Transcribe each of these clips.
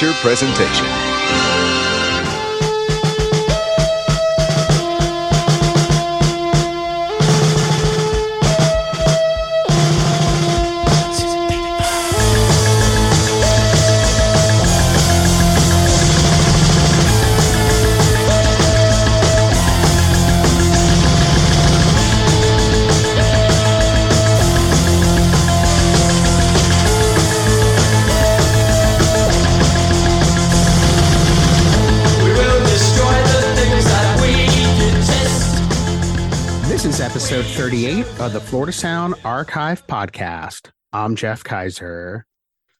And now, our feature presentation. 38 of the Florida Sound Archive podcast. I'm Jeff Kaiser.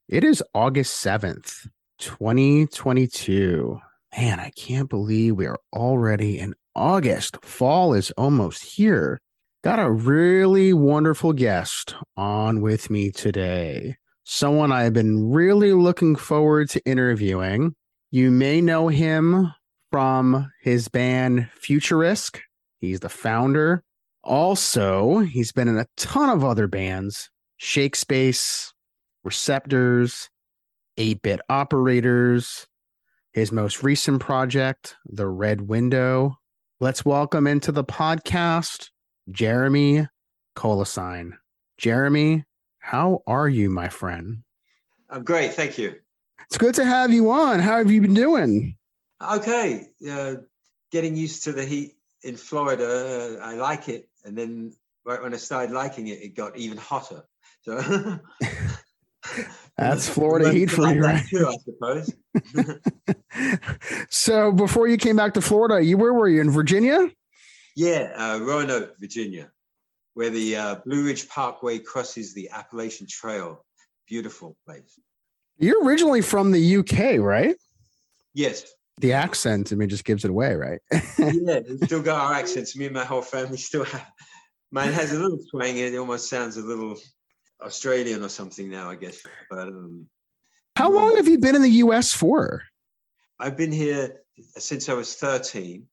It is August 7th, 2022. Man, I can't believe we are already in August. Fall is almost here. Got a really wonderful guest on with me today. Someone I've been really looking forward to interviewing. You may know him from his band Futurisk. He's the founder. Also, he's been in a ton of other bands Shake Space, Receptors, 8 bit operators. His most recent project, The Red Window. Let's welcome into the podcast Jeremy Kolosine. Jeremy, how are you, my friend? I'm great, thank you. It's good to have you on. How have you been doing? Okay, uh, getting used to the heat in Florida. Uh, I like it, and then right when I started liking it, it got even hotter. So That's Florida heat for you, right? Too, I suppose. so before you came back to Florida, you where were you in Virginia? yeah, uh, Roanoke, Virginia, where the uh, Blue Ridge Parkway crosses the Appalachian Trail. Beautiful place. You're originally from the UK, right? Yes. The accent, I mean, just gives it away, right? yeah, we still got our accents. Me and my whole family still have. Mine has a little twang. It almost sounds a little Australian or something now, I guess. But um, How long have you been in the US for? I've been here since I was 13.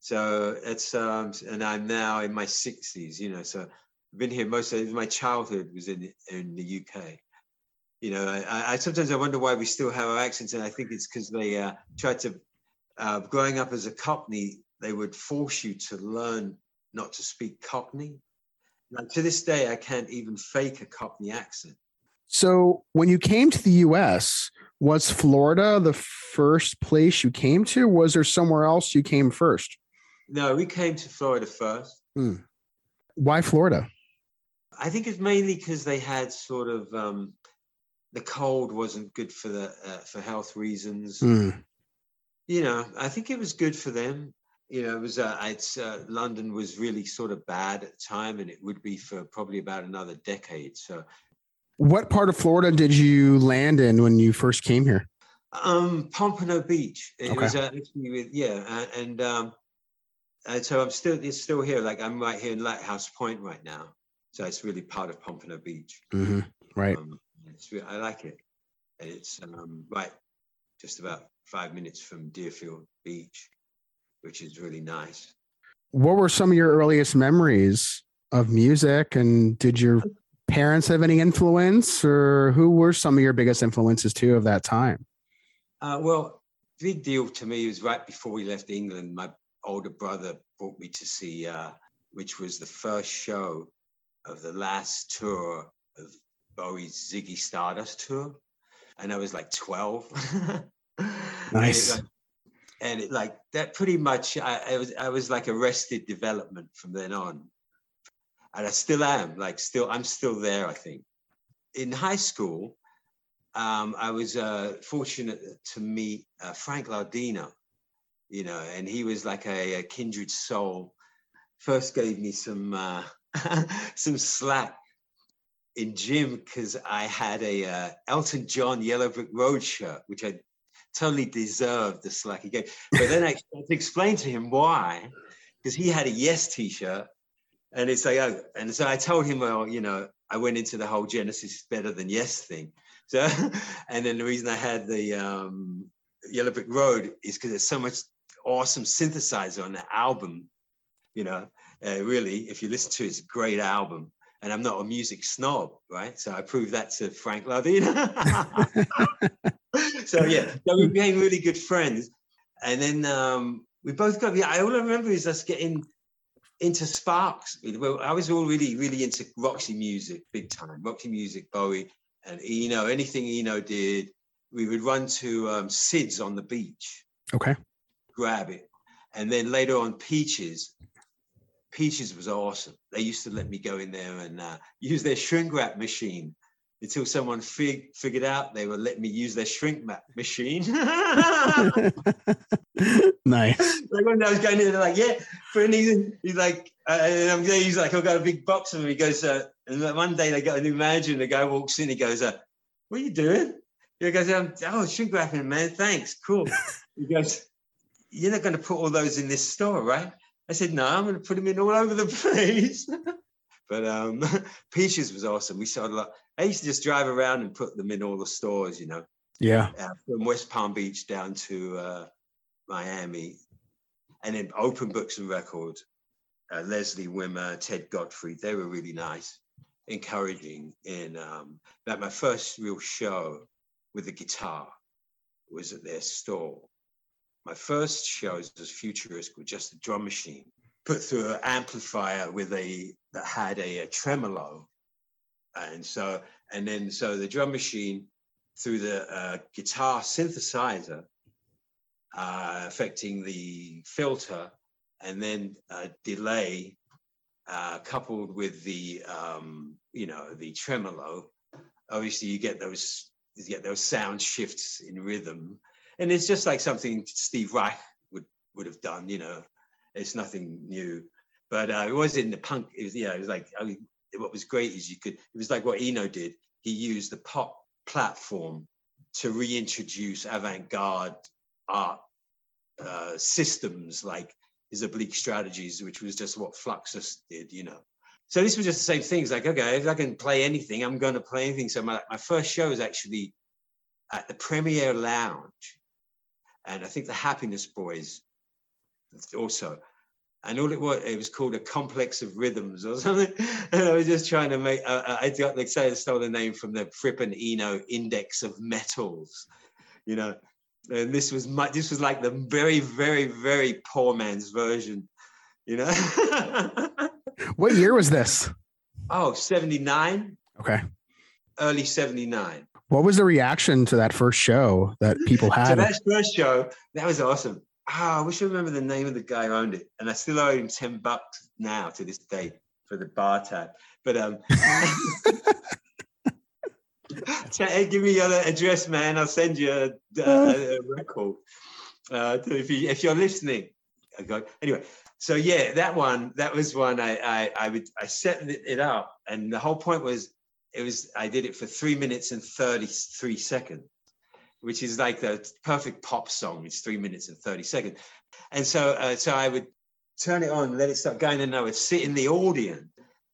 So it's um and I'm now in my 60s, you know. So I've been here most of my childhood was in in the UK. You know, I, I sometimes I wonder why we still have our accents, and I think it's because they uh, tried to. Uh, growing up as a Cockney, they would force you to learn not to speak Cockney. Like to this day, I can't even fake a Cockney accent. So when you came to the US, was Florida the first place you came to? Was there somewhere else you came first? No, we came to Florida first. Why Florida? I think it's mainly because they had sort of um, the cold wasn't good for the uh, for health reasons. Hmm. You know, I think it was good for them. You know, it was uh, it's uh, London was really sort of bad at the time, and it would be for probably about another decade. So, What part of Florida did you land in when you first came here? um, Pompano Beach. It Okay. was uh, actually with yeah, uh, and um, and so I'm still it's still here. Like I'm right here in Lighthouse Point right now. So it's really part of Pompano Beach. Mm-hmm. Right. Um, it's, I like it. And It's um, right, just about five minutes from Deerfield Beach, which is really nice. What were some of your earliest memories of music? And did your parents have any influence, or who were some of your biggest influences too of that time? Uh, well, big deal to me was right before we left England. My older brother brought me to see, uh, which was the first show of the last tour of Bowie's Ziggy Stardust tour, and I was like twelve. And it, Nice. and it like that pretty much I, I was I was like arrested development from then on. And I still am, like still I'm still there, I think. In high school, um, I was uh, fortunate to meet uh, Frank Lardino, you know, and he was like a, a kindred soul. First gave me some uh, some slack in gym because I had a uh, Elton John Yellow Brick Road shirt, which I totally deserved the slack he gave. But then I had to explain to him why, because he had a Yes T-shirt, and it's like, oh, and so I told him, well, you know, I went into the whole Genesis better than Yes thing. So, and then the reason I had the um, Yellow Brick Road is because there's so much awesome synthesizer on the album. You know, uh, really, if you listen to it, it's a great album. And I'm not a music snob, right? So I proved that to Frank Lardino. so yeah, so we became really good friends, and then um, we both got. Yeah, all I remember is us getting into Sparks. Well, I was all really, really into Roxy music, big time. Roxy music, Bowie, and Eno. Anything Eno did, we would run to um, Sid's on the beach, Okay. grab it, and then later on Peaches. Peaches was awesome. They used to let me go in there and uh, use their shrink wrap machine until someone fig- figured out they were letting me use their shrink wrap machine. nice. like when I was going in, they're like, yeah, for he's, he's like, uh, and I'm there, he's like, I've got a big box of them. He goes, uh, and one day they got a new manager, and the guy walks in, he goes, uh, what are you doing? He goes, um, oh, shrink wrapping, man, thanks, cool. he goes, you're not going to put all those in this store, right? I said, no, I'm going to put them in all over the place. but um, Peaches was awesome. We saw a lot. I used to just drive around and put them in all the stores, you know Yeah. uh, from West Palm Beach down to uh, Miami, and then Open Books and Records. Uh, Leslie Wimmer, Ted Godfrey, they were really nice, encouraging. In um, that my first real show with the guitar was at their store. My first shows was futuristic with just a drum machine put through an amplifier with a that had a, a tremolo, and so and then so the drum machine through the uh, guitar synthesizer, uh, affecting the filter, and then uh, delay, uh, coupled with the um, you know the tremolo. Obviously, you get those you get those sound shifts in rhythm, and it's just like something Steve Reich would would have done. You know, it's nothing new, but uh, it was in the punk. It was yeah, it was like I mean, what was great is you could. It was like what Eno did. He used the pop platform to reintroduce avant-garde art uh, systems like his oblique strategies, which was just what Fluxus did, you know. So this was just the same things. Like, okay, if I can play anything, I'm going to play anything. So my, my first show was actually at the Premiere Lounge, and I think the Happiness Boys also. And all it was, it was called a complex of rhythms or something. And I was just trying to make, uh, I got, like, say, I stole the name from the Fripp and Eno Index of Metals, you know. And this was my, this was like the very, very, very poor man's version, you know. What year was this? oh, 79, Okay. early 79. What was the reaction to that first show that people So had? that first show, that was awesome. Ah, I wish I remember the name of the guy who owned it, and I still owe him ten bucks now to this day for the bar tab. But um, give me your address, man. I'll send you a, a, a record. Uh, if you if you're listening, I go anyway. So yeah, that one that was one I I I would I set it up, and the whole point was it was I did it for three minutes and thirty three seconds which is like the perfect pop song. It's three minutes and 30 seconds. And so, uh, so I would turn it on, let it start going, and I would sit in the audience.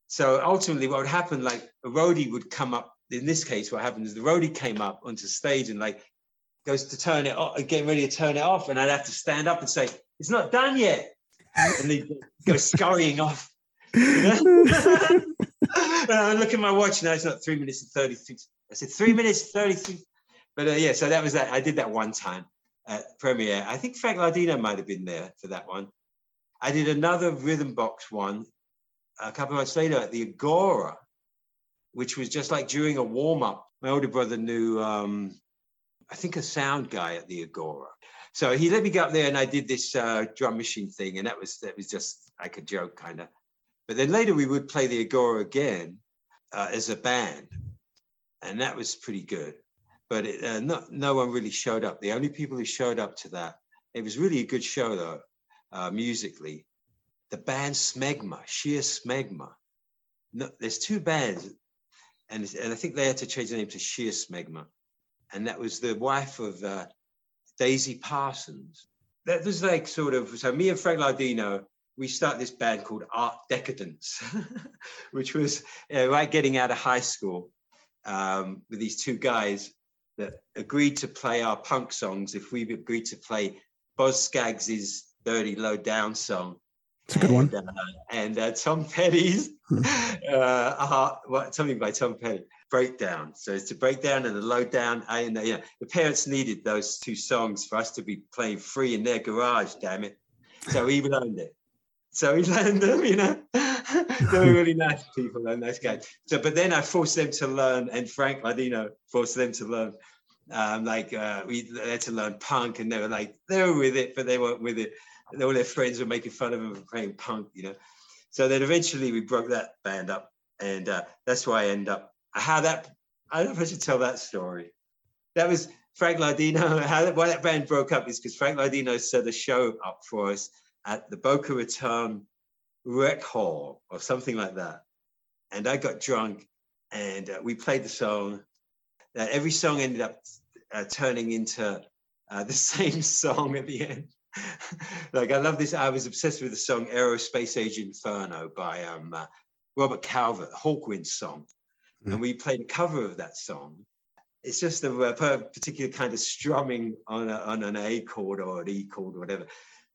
So ultimately, what would happen, like a roadie would come up. In this case, what happened is the roadie came up onto stage and like goes to turn it off, getting ready to turn it off, and I'd have to stand up and say, "It's not done yet," and they go scurrying off. I look at my watch now; it's not three minutes and thirty-six. I said three minutes thirty-six. But uh, yeah, so that was that. I did that one time at premiere. I think Frank Lardino might have been there for that one. I did another rhythm box one a couple of months later at the Agora, which was just like during a warm up. My older brother knew, um, I think, a sound guy at the Agora. So he let me go up there, and I did this uh, drum machine thing, and that was that was just like a joke, kind of. But then later we would play the Agora again uh, as a band, and that was pretty good but it, uh, no, one really showed up. The only people who showed up to that, it was really a good show though, uh, musically. The band Smegma, Sheer Smegma. No, there's two bands, and, and I think they had to change the name to Sheer Smegma, and that was the wife of uh, Daisy Parsons. That was like sort of so. Me and Frank Lardino, we started this band called Art Decadence, which was uh, right getting out of high school um, with these two guys that agreed to play our punk songs if we agreed to play Boz Scaggs's Dirty Low Down song It's a good one. And, uh, and uh, Tom Petty's Hmm. uh, what, something by Tom Petty, Breakdown. So it's a breakdown and a low down. And yeah, the parents needed those two songs for us to be playing free in their garage, damn it. So we learned it. So we learned them, you know. they were really nice people and nice guys. So, but then I forced them to learn, and Frank Lardino forced them to learn. Um, like uh, we had to learn punk, and they were like they were with it, but they weren't with it. And all their friends were making fun of them for playing punk, you know. So then eventually we broke that band up, and uh, that's why I end up how that. I don't know if I should tell that story. That was Frank Lardino. How that, why that band broke up is because Frank Lardino set a show up for us at the Boca Raton Rec Hall or something like that, and I got drunk, and uh, we played the song. Uh, every song ended up uh, turning into uh, the same song at the end. like I love this. I was obsessed with the song "Aerospace Age Inferno" by um, uh, Robert Calvert, Hawkwind's song, Mhm. and we played a cover of that song. It's just a, per- particular kind of strumming on, a, on an A chord or an E chord or whatever.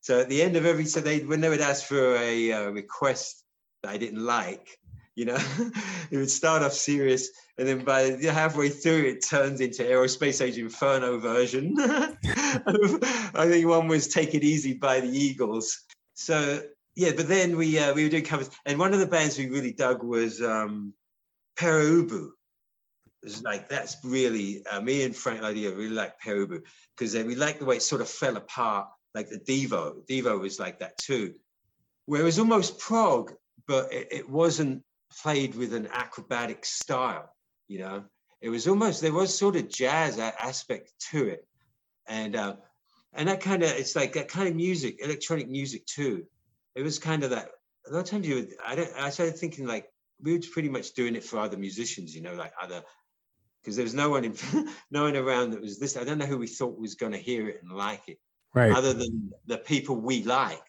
So at the end of every, so they when they would ask for a uh, request that I didn't like, you know, it would start off serious, and then by the- halfway through, it turns into Aerospace Age Inferno version. I think one was "Take It Easy" by the Eagles. So yeah, but then we uh, we were doing covers, and one of the bands we really dug was um. It was like that's really uh, me and Frank Lydia really like Pere Ubu because we liked the way it sort of fell apart, like the Devo. Devo was like that too, where it was almost prog, but it, it wasn't played with an acrobatic style. You know, it was almost there was sort of jazz aspect to it, and uh, and that kind of it's like that kind of music, electronic music too. It was kind of that. A lot of times you, would, I don't. I started thinking like we were pretty much doing it for other musicians, you know, like other because there was no one in, no one around that was this. I don't know who we thought was going to hear it and like it, Right. other than the people we liked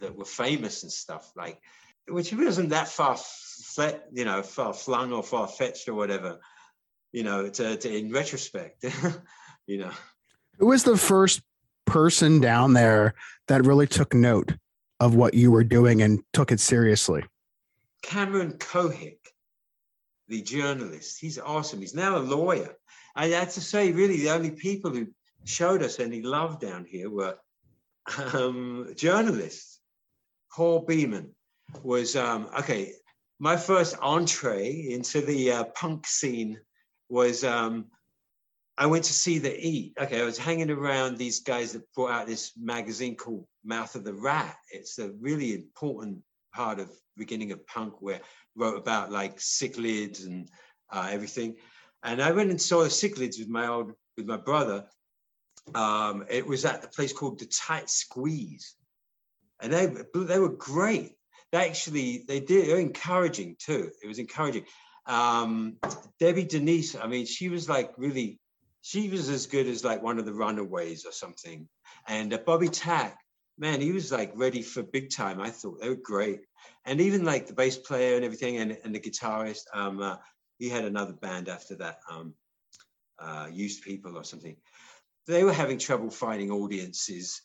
that were famous and stuff like, which wasn't that far, fle- you know, far flung or far fetched or whatever, you know, to, to in retrospect, you know. Who was the first person down there that really took note of what you were doing and took it seriously? Cameron Cohick, the journalist, he's awesome. He's now a lawyer. I had to say, really, the only people who showed us any love down here were um, journalists. Paul Beeman was, um, okay, my first entree into the uh, punk scene was um, I went to see the E. Okay, I was hanging around these guys that brought out this magazine called Mouth of the Rat. It's a really important part of beginning of punk where wrote about like cichlids and uh, everything. And I went and saw the cichlids with my old with my brother. Um, it was at the place called the Tight Squeeze, and they they were great. They actually they did they were encouraging too. It was encouraging. Um, Debbie Denise, I mean, she was like really, she was as good as like one of the Runaways or something. And uh, Bobby Tack, man, he was like ready for big time. I thought they were great and even like the bass player and everything and, and the guitarist um uh, he had another band after that um uh used people or something they were having trouble finding audiences.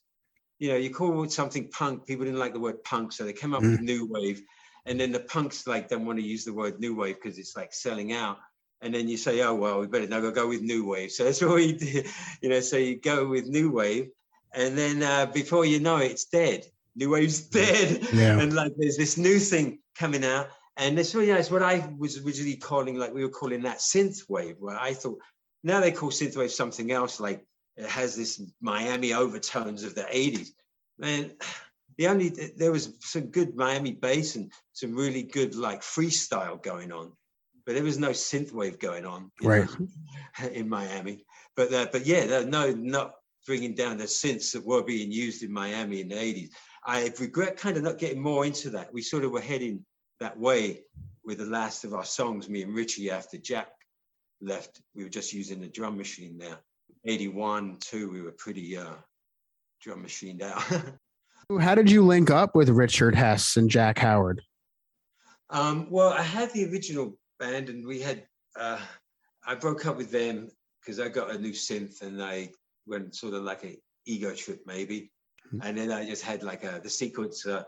You know you call something punk people didn't like the word punk so they came up with new wave and then the punks like don't want to use the word new wave because it's like selling out and then you say oh well we better now go, go with new wave. So that's what we did you know so you go with new wave and then uh, before you know it it's dead. New wave's dead. Yeah. and like there's this new thing coming out and it's really nice. What i was originally calling like we were calling that synth wave where i thought now they call synth wave something else like it has this miami overtones of the 80s man the only there was some good miami bass and some really good like freestyle going on but there was no synth wave going on you Right. know, in miami but uh, but yeah no not bringing down the synths that were being used in miami in the 80s I regret kind of not getting more into that. We sort of were heading that way with the last of our songs, me and Richie, after Jack left. We were just using the drum machine there. 81, too, we were pretty uh, drum machined out. How did you link up with Richard Hess and Jack Howard? um, well, I had the original band and we had, uh, I broke up with them because I got a new synth and I went sort of like a ego trip maybe. Mhm. And then I just had like a, the sequence, uh,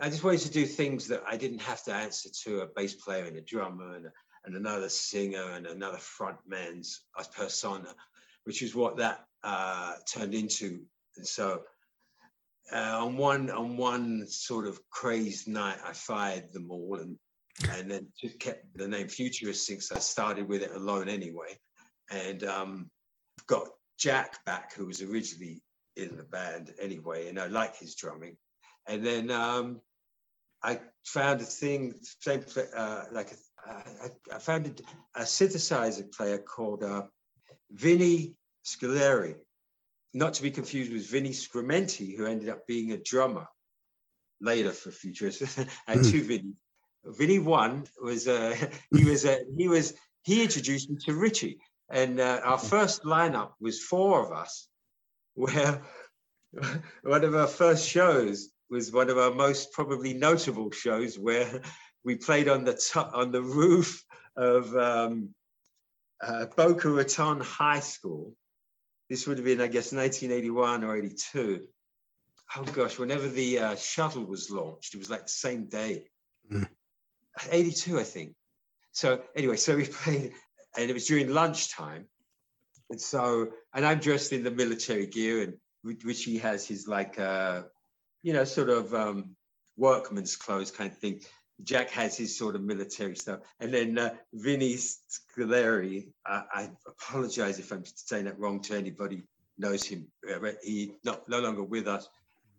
I just wanted to do things that I didn't have to answer to a bass player and a drummer and, and another singer and another frontman's persona, which is what that uh, turned into. And so uh, on one on one sort of crazed night, I fired them all and and then just kept the name Futurisk since I started with it alone anyway, and um, got Jack back, who was originally in the band anyway, and I like his drumming, and then um, I found a thing, same uh, like a, I, I found a, a synthesizer player called uh, Vinny Scoleri, not to be confused with Vinnie Scrementi, who ended up being a drummer later for Futurisk, and two Vinny. Vinny one was uh, he was uh, he was he introduced me to Richie, and uh, our first lineup was four of us, where one of our first shows was one of our most probably notable shows where we played on the top on the roof of um, uh, Boca Raton High School. This would have been, I guess, 1981 or 82. Oh gosh, whenever the uh, shuttle was launched, it was like the same day. Mm. 82, I think. So anyway, so we played, and it was during lunchtime. And so, and I'm dressed in the military gear, and which he has his like, uh, you know, sort of um, workman's clothes kind of thing. Jack has his sort of military stuff. And then uh, Vinny Scoleri, I, I apologize if I'm saying that wrong to anybody knows him. Uh, he not no longer with us,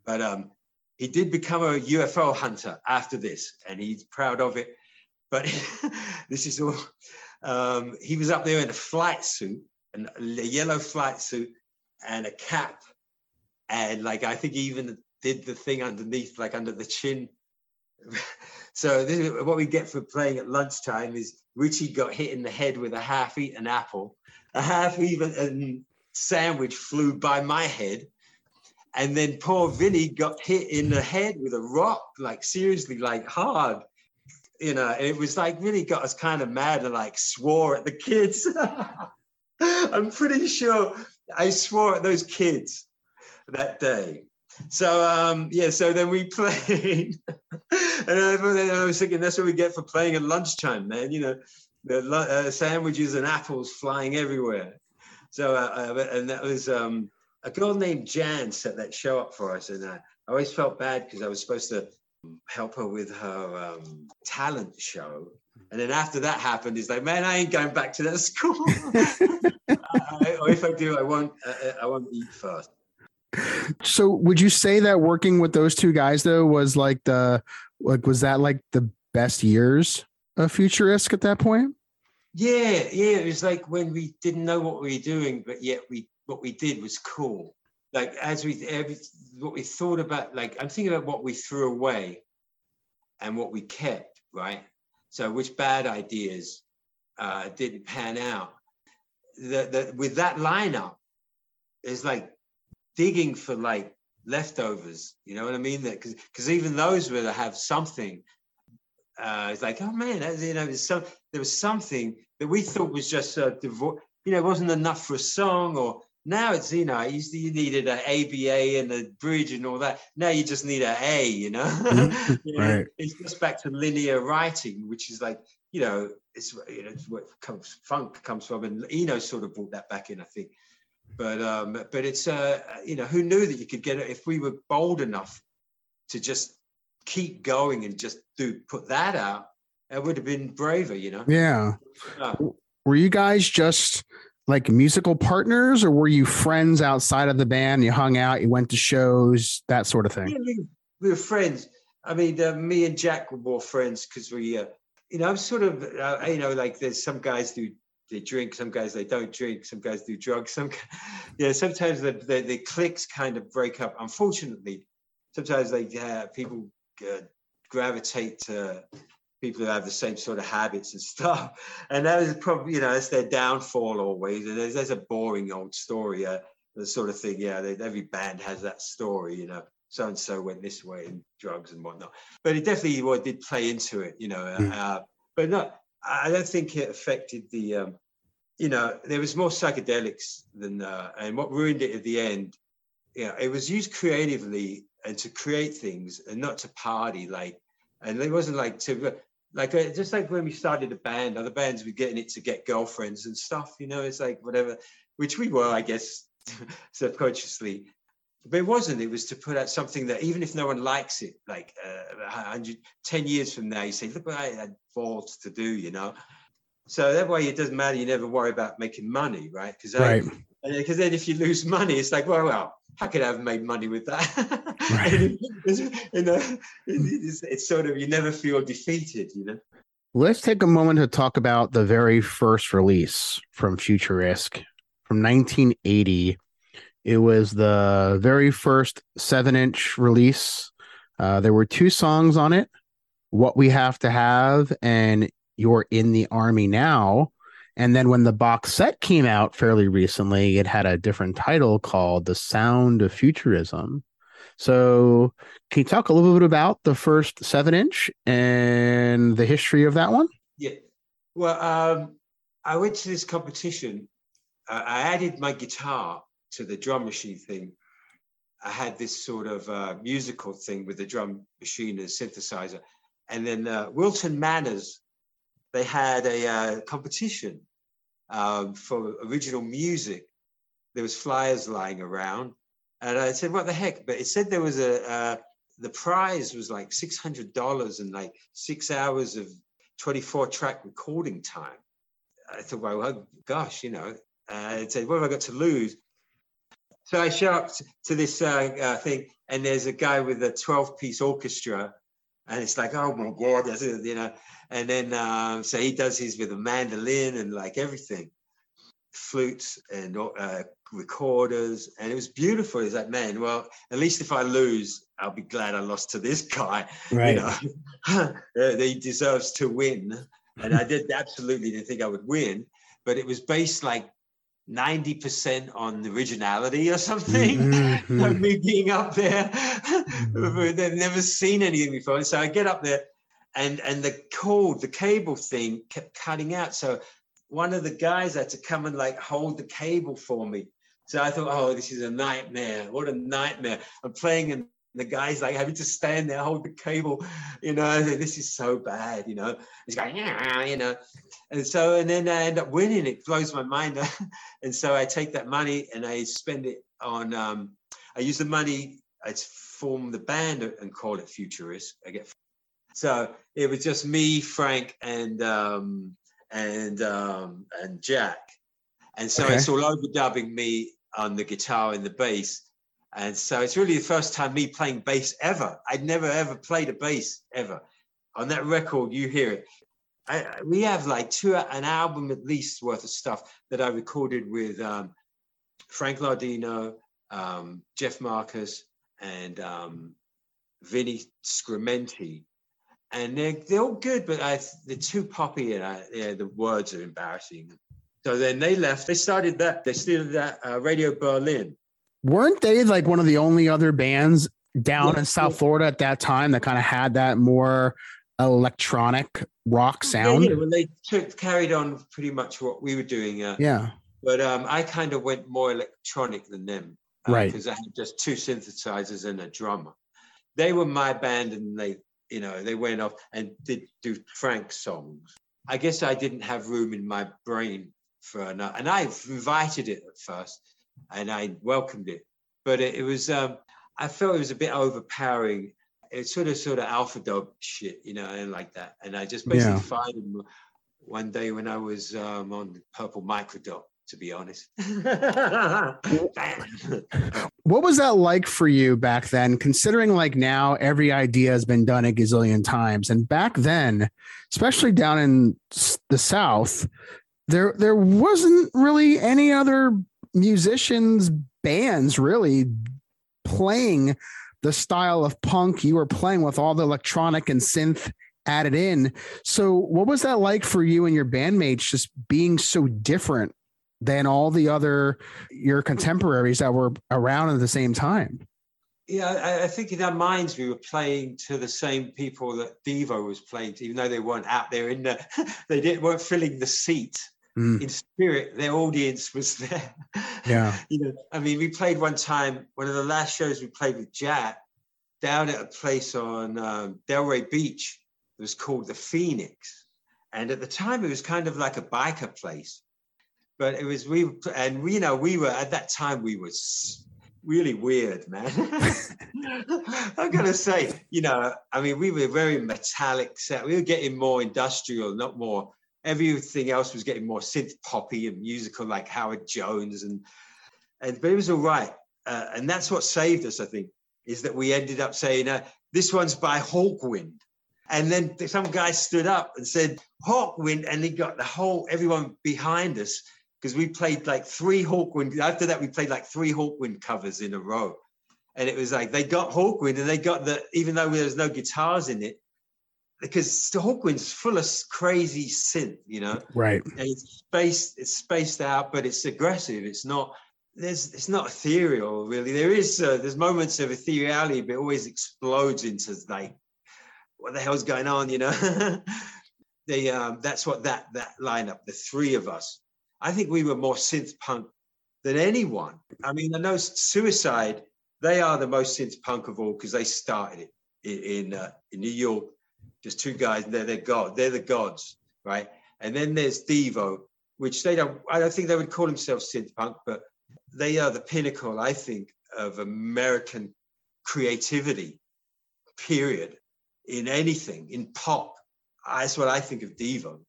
but um, he did become a UFO hunter after this, and he's proud of it. But this is all. Um, he was up there in a flight suit, and a yellow flight suit, and a cap, and like I think he even did the thing underneath, like under the chin. so this is what we get for playing at lunchtime is Richie got hit in the head with a half-eaten apple, a half-eaten sandwich flew by my head, and then poor Vinny got hit in the head with a rock, like seriously, like hard. You know, it was like really got us kind of mad and like swore at the kids. I'm pretty sure I swore at those kids that day. So um, yeah, so then we played, and I, was thinking that's what we get for playing at lunchtime, man. You know, the uh, sandwiches and apples flying everywhere. So uh, uh and that was um, a girl named Jan set that show up for us, and I, I always felt bad because I was supposed to help her with her um, talent show. And then after that happened, he's like, "Man, I ain't going back to that school. Or if I do, I won't. I, I won't eat first. So, would you say that working with those two guys though was like the like was that like the best years of Futurisk at that point? Yeah, yeah. It was like when we didn't know what we were doing, but yet we what we did was cool. Like as we every, what we thought about, like I'm thinking about what we threw away and what we kept, right? So which bad ideas uh, didn't pan out. That with that lineup, it's like digging for like leftovers. You know what I mean? That because because even those will have something. Uh, it's like, oh man, you know, some, there was something that we thought was just a devo- you know, it wasn't enough for a song or now it's you know you, you needed an ABA and a bridge and all that. Now you just need an A, you know. Mm-hmm. you know right. It's just back to linear writing, which is like you know it's you know it's comes, funk comes from, and Eno sort of brought that back in, I think. But um, but it's uh, you know who knew that you could get it if we were bold enough to just keep going and just do put that out. It would have been braver, you know. Yeah. Were you guys just like musical partners or were you friends outside of the band you hung out you went to shows that sort of thing yeah, we, we were friends i mean uh, me and jack were more friends because we uh, you know i'm sort of uh, you know like there's some guys do they drink some guys they don't drink some guys do drugs some yeah sometimes the, the, the cliques kind of break up unfortunately sometimes they uh, people uh, gravitate to people who have the same sort of habits and stuff. And that is probably, you know, that's their downfall always. And there's, there's a boring old story, uh, the sort of thing, yeah, they, every band has that story, you know, so and so went this way in drugs and whatnot. But it definitely well, did play into it, you know. Mm. Uh, but no, I don't think it affected the, um, you know, there was more psychedelics than, uh, and what ruined it at the end, you know, it was used creatively and to create things and not to party like and it wasn't like to like uh, just like when we started a band other bands were getting it to get girlfriends and stuff you know it's like whatever which we were i guess subconsciously but it wasn't it was to put out something that even if no one likes it like uh, 10 years from now you say look what i had balls to do you know so that way it doesn't matter you never worry about making money right because Right. because then if you lose money it's like well well how could I have made money with that? Right. It's, you know, it's, it's sort of you never feel defeated, you know. Let's take a moment to talk about the very first release from Futurisk from 1980. It was the very first seven inch release. Uh, there were two songs on it What We Have to Have and You're in the Army Now. And then when the box set came out fairly recently, it had a different title called The Sound of Futurism. So, can you talk a little bit about the first seven inch and the history of that one? Yeah. Well, um, I went to this competition. Uh, I added my guitar to the drum machine thing. I had this sort of uh, musical thing with the drum machine and synthesizer. And then uh, Wilton Manors, they had a uh, competition um, for original music. There was flyers lying around, and I said, "What the heck?" But it said there was a uh, the prize was like six hundred dollars and like six hours of twenty four track recording time. I thought, well, well gosh, you know, uh, it said, what have I got to lose? So I show up to this uh, uh, thing, and there's a guy with a 12 piece orchestra, and it's like, oh my God, that's it, you know. And then, um, so he does his with a mandolin and like everything, flutes and uh, recorders, and it was beautiful. He's like, man, well, at least if I lose, I'll be glad I lost to this guy you know, uh, he deserves to win. And I did absolutely didn't think I would win, but it was based like 90% on originality or something. Mhm. Like me being up there. They've never seen anything before. So I get up there and and the cord, the cable thing kept cutting out. So one of the guys had to come and like hold the cable for me. So I thought, oh, this is a nightmare. What a nightmare. I'm playing and the guy's like having to stand there, hold the cable, you know, this is so bad, you know. He's going, yeah, you know. And so, and then I end up winning. It blows my mind. and so I take that money and I spend it on, um, I use the money, I form the band and call it Futurisk. I get, so it was just me, Frank, and, um, and, um, and Jack. And so Okay. it's all overdubbing me on the guitar and the bass. And so it's really the first time me playing bass ever. I'd never ever played a bass ever. On that record, you hear it. I, we have like two an album at least worth of stuff that I recorded with um, Frank Lardino, um, Jeff Marcus, and um, Vinny Scrimenti. And they're, they're all good, but I, they're too poppy and I, yeah, the words are embarrassing. So then they left. They started that. They started that uh, Radio Berlin. Weren't they like one of the only other bands down Yeah, in South. Florida at that time that kind of had that more electronic rock sound? Yeah, yeah, well, they took carried on pretty much what we were doing. Uh, Yeah. But um, I kind of went more electronic than them. Right. Because I had just two synthesizers and a drummer. They were my band and they, you know, they went off and did do Frank songs. I guess I didn't have room in my brain for another. And I invited it at first and I welcomed it. But it, it was, um, I felt it was a bit overpowering. It's sort of, sort of alpha dog shit, you know, and like that. And I just basically Yeah. fired him one day when I was um, on the Purple Microdot, to be honest. What was that like for you back then? Considering like now every idea has been done a gazillion times, and back then, especially down in the South, there there wasn't really any other musicians bands really playing the style of punk you were playing with all the electronic and synth added in. So, what was that like for you and your bandmates just being so different than all the other your contemporaries that were around at the same time? Yeah, I, think in our minds we were playing to the same people that Devo was playing to, even though they weren't out there in the, they didn't weren't filling the seat. Mm. In spirit, their audience was there. Yeah. you know, I mean, we played one time, one of the last shows we played with Jack. down at a place on um, Delray Beach. It was called the Phoenix, and at the time it was kind of like a biker place. But it was we and we, you know we were at that time we were really weird, man. I'm gonna say, you know, I mean, we were very metallic set. We were getting more industrial, not more. Everything else was getting more synth poppy and musical, like Howard Jones, and and but it was all right. Uh, and that's what saved us, I think, is that we ended up saying, uh, "This one's by Hawkwind," and then some guy stood up and said Hawkwind, and he got the whole everyone behind us because we played like three Hawkwind. After that, we played like three Hawkwind covers in a row. And it was like they got Hawkwind and they got the, even though there's no guitars in it, because the Hawkwind's full of crazy synth, you know, Right. and it's spaced, it's spaced out, but it's aggressive. It's not, there's, it's not ethereal really. There is, uh, there's moments of ethereality, but it always explodes into like, what the hell's going on, you know? they, um, that's what that, that lineup, the three of us, I think we were more synth punk than anyone. I mean, I know Suicide, they are the most synth punk of all because they started it in in, uh, in New York. Just two guys, they're they're god, they're the gods, right? And then there's Devo, which they don't. I don't think they would call themselves synth punk, but they are the pinnacle, I think, of American creativity. Period. In anything, in pop, that's what I think of Devo.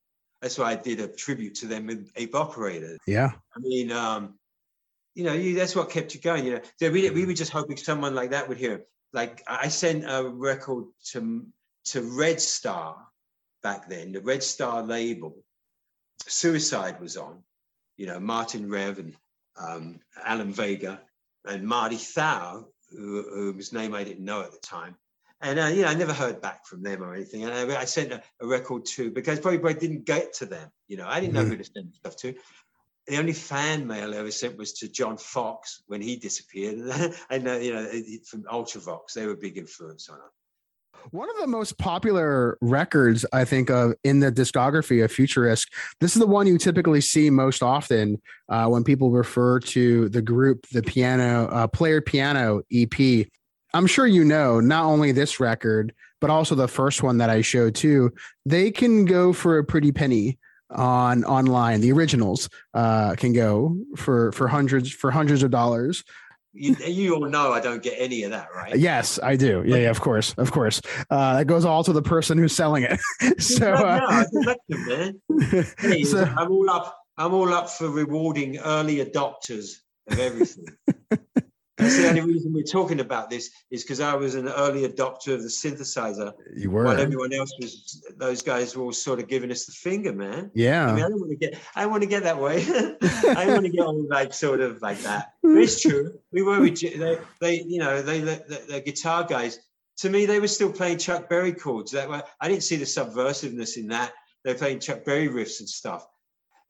That's why I did a tribute to them in Ape Operator. Yeah. I mean, um, you know, you, that's what kept you going. You know, so we, we were just hoping someone like that would hear. it. Like I sent a record to to Red Star back then, the Red Star label. Suicide was on. You know, Martin Rev and um, Alan Vega and Marty Thau, who, whose name I didn't know at the time. And uh, you know, I never heard back from them or anything. And I, I sent a, a record to because probably I didn't get to them. You know, I didn't know who to send stuff to the only fan mail I ever sent was to John Foxx when he disappeared. and uh, you know, from Ultravox, they were a big influence on it. One of the most popular records, I think, of in the discography of Futurisk. This is the one you typically see most often uh, when people refer to the group, the piano uh, player piano EP. I'm sure you know not only this record, but also the first one that I showed too. They can go for a pretty penny on online. The originals uh, can go for for hundreds for hundreds of dollars. You, you all know I don't get any of that, right? Yes, I do. Yeah, yeah, of course, of course. Uh, that goes all to the person who's selling it. so, no, uh, elective, man. Hey, so I'm all up. I'm all up for rewarding early adopters of everything. That's the only reason we're talking about this is because I was an early adopter of the synthesizer, you were. while everyone else was. Those guys were all sort of giving us the finger, man. I mean, yeah, I don't want to get. I don't want to get that way. I don't want to get all like sort of like that. But it's true. We were. They, they you know, they the, the, the guitar guys. To me, they were still playing Chuck Berry chords. That way, I didn't see the subversiveness in that. They're playing Chuck Berry riffs and stuff.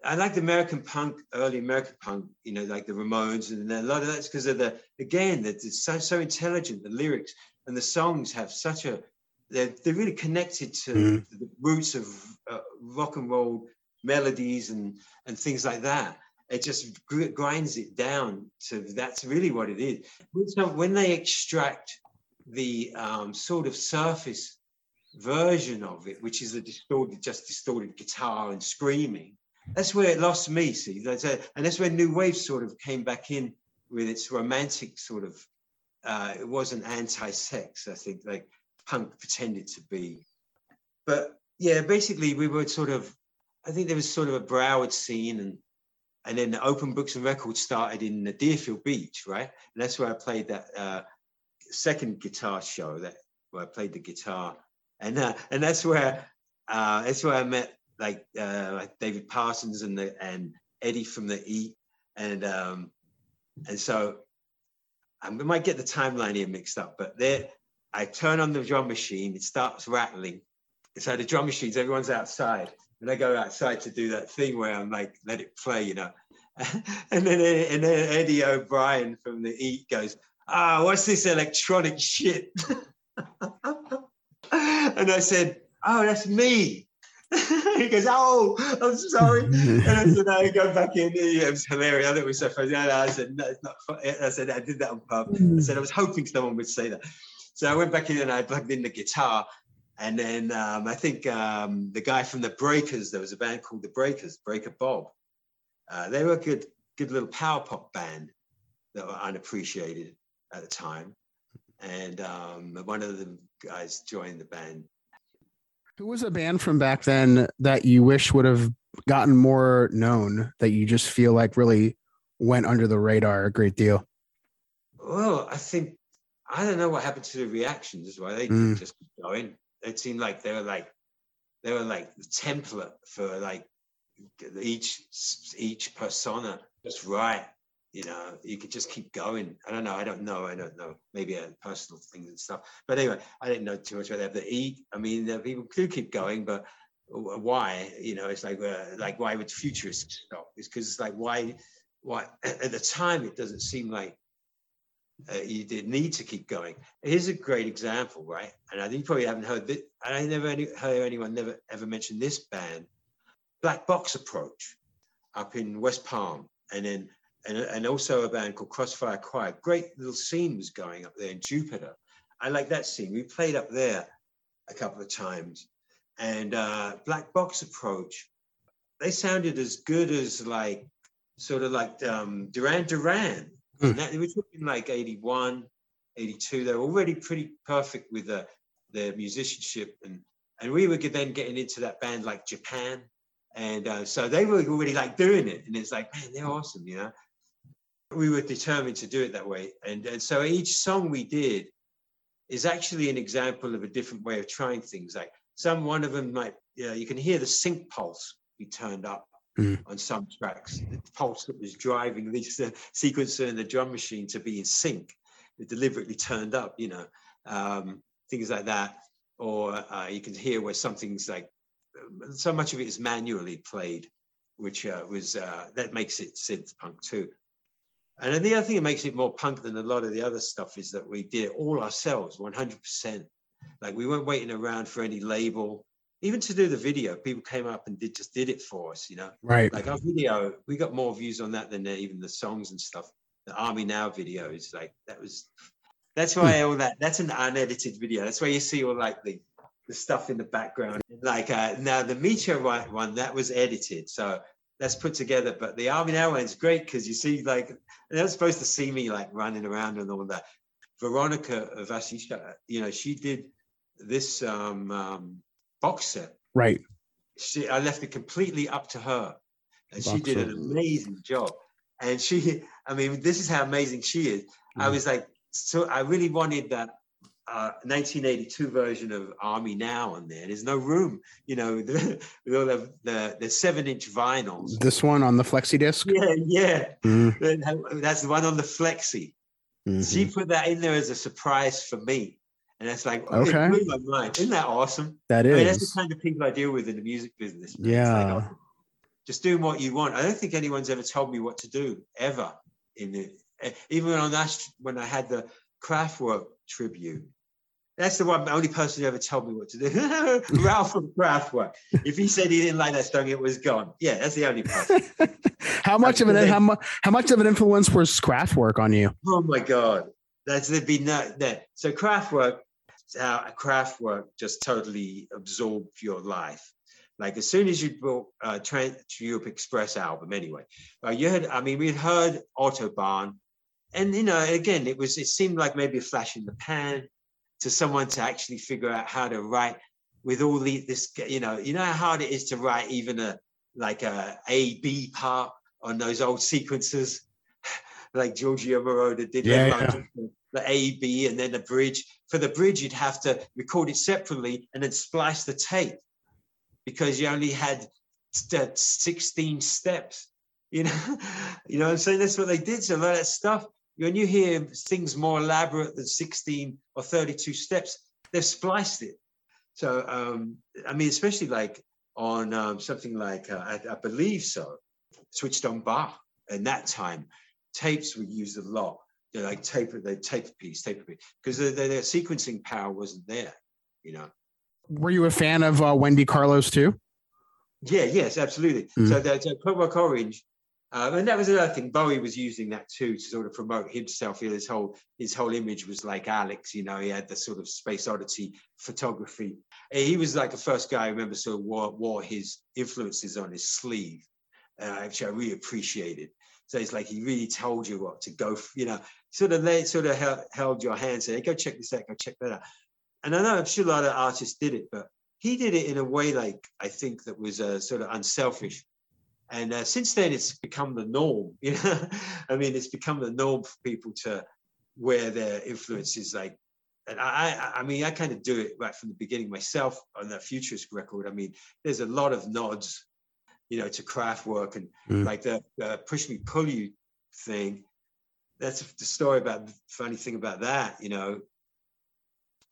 I like the American punk, early American punk. You know, like the Ramones, and a lot of that's because of the again, that it's so so intelligent. The lyrics and the songs have such a. They're they're really connected to Mhm. the roots of uh, rock and roll melodies and and things like that. It just gr- grinds it down to that's really what it is. So when they extract the um, sort of surface version of it, which is a distorted, just distorted guitar and screaming, that's where it lost me. See, that's a, and that's where New Wave sort of came back in with its romantic sort of. Uh, it wasn't anti-sex, I think, like punk pretended to be. But yeah, basically we were sort of. I think there was sort of a Broward scene, and and then the Open Books and Records started in the Deerfield Beach, right? And that's where I played that uh, second guitar show that where I played the guitar, and uh, and that's where uh, that's where I met like uh, David Parsons and the and Eddie from the E, and um, and so I might get the timeline here mixed up, but there I turn on the drum machine, it starts rattling. So the drum machines, everyone's outside, and I go outside to do that thing where I'm like, let it play, you know. and then and then Eddie O'Brien from the Eat goes, ah, what's this electronic shit? and I said, oh, that's me. he goes, oh, I'm sorry. And I said, no, go back in. It was hilarious. I thought it was so funny. No, I said, no, it's not funny. I said, I did that on purpose. I said, I was hoping someone would say that. so I went back in and I plugged in the guitar. And then um, I think um, the guy from the Breakers, there was a band called the Breakers, Breaker Bob. Uh, they were a good, good little power pop band that were unappreciated at the time. And um, one of the guys joined the band. Who was a band from back then that you wish would have gotten more known that you just feel like really went under the radar a great deal? Well, I think I don't know what happened to the reactions. Why they Mm. just keep going? It seemed like they were like they were like the template for like each each persona just right. You know, you could just keep going. I don't know. I don't know. I don't know. Maybe uh, personal things and stuff. But anyway, I didn't know too much about that. The E. I mean, people do keep going, but why? You know, it's like uh, like why would Futurisk stop? It's because it's like why why at the time it doesn't seem like uh, you did need to keep going. Here's a great example, right? And I think you probably haven't heard this. I never any, heard anyone never ever mention this band, Black Box Approach, up in West Palm, and then and, and also a band called Crossfire Choir. Great little scene was going up there in Jupiter. I like that scene. We played up there a couple of times, and uh, Black Box Approach, they sounded as good as like sort of like um, Duran Duran. And that, we're talking like 81, 82. They're already pretty perfect with the, their musicianship. And, and we were then getting into that band like Japan. And uh, so they were already like doing it. And it's like, man, they're awesome, you know? We were determined to do it that way. And, and so each song we did is actually an example of a different way of trying things. Like some one of them might, you know, you can hear the sync pulse be turned up Mm. on some tracks. The pulse that was driving this uh, sequencer and the drum machine to be in sync, it deliberately turned up, you know, um, things like that. Or uh, you can hear where something's like, um, so much of it is manually played, which uh, was, uh, that makes it synth punk too. And then the other thing that makes it more punk than a lot of the other stuff is that we did it all ourselves, 100%. Like we weren't waiting around for any label. Even to do the video, people came up and did just did it for us, you know. Right. Like our video, we got more views on that than even the songs and stuff. The Army Now videos, like that was, that's why all that, that's an unedited video. That's why you see all like the, the stuff in the background. Like uh, now the Meteorite one, that was edited. So that's put together. But the Army Now one's great because you see like, they're supposed to see me like running around and all that. Veronica Vasisha, you know, she did this um, um, box set Right. she I left it completely up to her. And she Box did an amazing job. And she, I mean, this is how amazing she is. I Mm. was like, so I really wanted that uh, 1982 version of Army Now on there. There's no room, you know, with, the, all the, the, the seven inch vinyls. This one on the flexi disc. Yeah, yeah. Mm, That's the one on the Flexi. mhm. She put that in there as a surprise for me. And it's like, Okay. it blew my mind. Isn't that awesome? That I mean, that's is. the kind of people I deal with in the music business. man. It's like, Yeah. oh, just doing what you want. I don't think anyone's ever told me what to do ever. In the eh, even on that when I had the Kraftwerk tribute. That's the one only person who ever told me what to do. Ralf from Kraftwerk. If he said he didn't like that song, it was gone. Yeah, that's the only person. how much of an how, mu- how much of an influence was Kraftwerk on you? Oh my God. That's there'd be no that. So Kraftwerk, uh, Kraftwerk just totally absorbed your life. Like as soon as you brought uh, Trans Europe Express album, anyway, uh, you had. I mean, we had heard Autobahn, and you know, again, it was. It seemed like maybe a flash in the pan to someone to actually figure out how to write with all the this. You know, you know how hard it is to write even a like a A B part on those old sequences, like Giorgio Moroder did. Yeah, yeah. The A, B, and then the bridge. For the bridge, you'd have to record it separately and then splice the tape because you only had st- 16 steps. You know, you know what I'm saying? That's what they did. So a lot of that stuff, when you hear things more elaborate than 16 or 32 steps, they've spliced it. So, um, I mean, especially like on um, something like, uh, I, I believe so, switched on Bach. And that time, tapes were used a lot. They're like tape, they tape a piece, tape a piece, because their, the, the sequencing power wasn't there, you know. Were you a fan of uh, Wendy Carlos too? Yeah, yes, absolutely. Mhm. So the, the Clockwork Orange, Um, and that was another thing. Bowie was using that too to sort of promote himself. His whole his whole image was like Alex. You know, he had the sort of space oddity photography. He was like the first guy I remember sort of wore, wore his influences on his sleeve, uh, which I really appreciated. So it's like he really told you what to go. For, you know, sort of they sort of held, held your hand, say, hey, "Go check this out. Go check that out." And I know I'm sure a lot of artists did it, but he did it in a way like I think that was uh, sort of unselfish and uh, since then, it's become the norm. You know, I mean, it's become the norm for people to wear their influences like. And I, I mean, I kind of do it right from the beginning myself on that Futurisk record. I mean, there's a lot of nods, you know, to Kraftwerk and Mm. like the uh, push me pull you thing. That's the story about the funny thing about that, you know.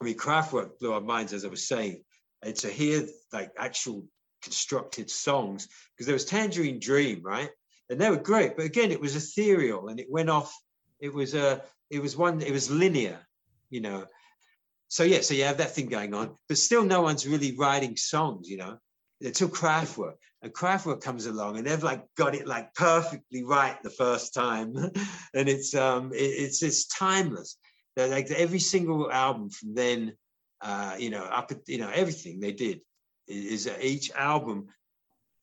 I mean, Kraftwerk blew our minds, as I was saying, and to hear like actual constructed songs because there was Tangerine Dream, right? And they were great, but again, it was ethereal and it went off. It was a, it was one, it was linear, you know. So yeah, so you have that thing going on, but still, no one's really writing songs, you know, until Kraftwerk. And Kraftwerk comes along, and they've like got it like perfectly right the first time, and it's um, it, it's it's timeless. They're like every single album from then, uh, you know, up you know everything they did is that each album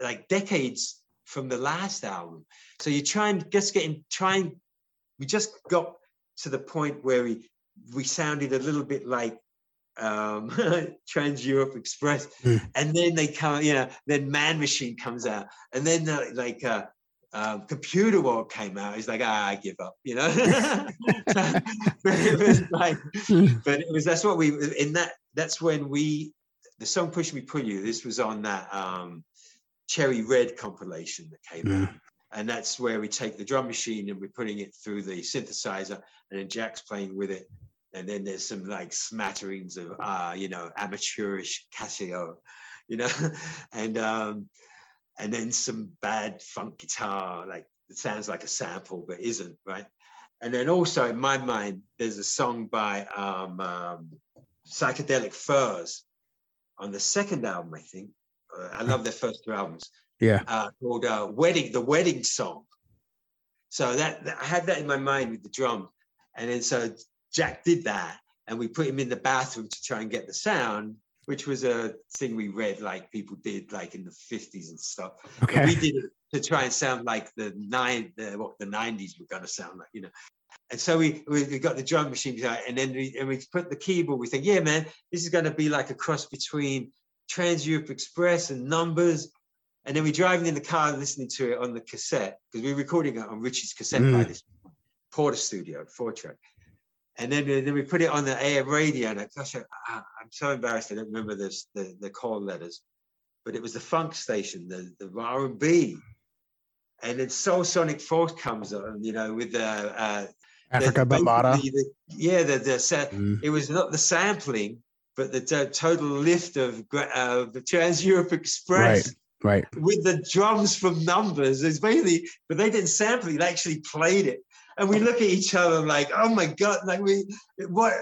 like decades from the last album so you try and just get in try we just got to the point where we we sounded a little bit like um trans europe express Hmm. and then they come you know then man machine comes out and then uh, like uh um, computer world came out. He's like, ah, I give up, you know. but it was like, but it was that's what we in that. That's when we the song "Push Me Pull You." This was on that um, Cherry Red compilation that came out, and that's where we take the drum machine and we're putting it through the synthesizer, and then Jack's playing with it, and then there's some like smatterings of uh, you know amateurish Casio, you know, and um, and then some bad funk guitar, like it sounds like a sample but isn't, right? And then also in my mind, there's a song by um, um, Psychedelic Furs on the second album, I think. Uh, I love their first two albums Yeah. uh, called uh, "Wedding," the wedding song. So that, that- I had that in my mind with the drum, and then so Jack did that, and we put him in the bathroom to try and get the sound, which was a thing we read like people did like in the fifties and stuff. But Okay. we did it to try and sound like the nine, the, what the nineties were going to sound like, you know. And so we, we we got the drum machine out, and then we and we put the keyboard. We think, yeah, man, this is going to be like a cross between Trans Europe Express and Numbers. And then we're driving in the car and listening to it on the cassette because we're recording it on Richie's cassette by Mm. this Portastudio, four track. And then, then we put it on the AM radio. And I, gosh, I, I'm so embarrassed. I don't remember this, the, the call letters, but it was the funk station, the, the R&B. And then Soulsonic Force comes on, you know, with the, uh, the- Africa the- yeah, the, the, Mm. it was not the sampling, but the to- total lift of uh, the Trans Europe Express Right. with the drums from Numbers. It's basically, but they didn't sample it; they actually played it. And we look at each other like, "Oh my god!" Like we, what?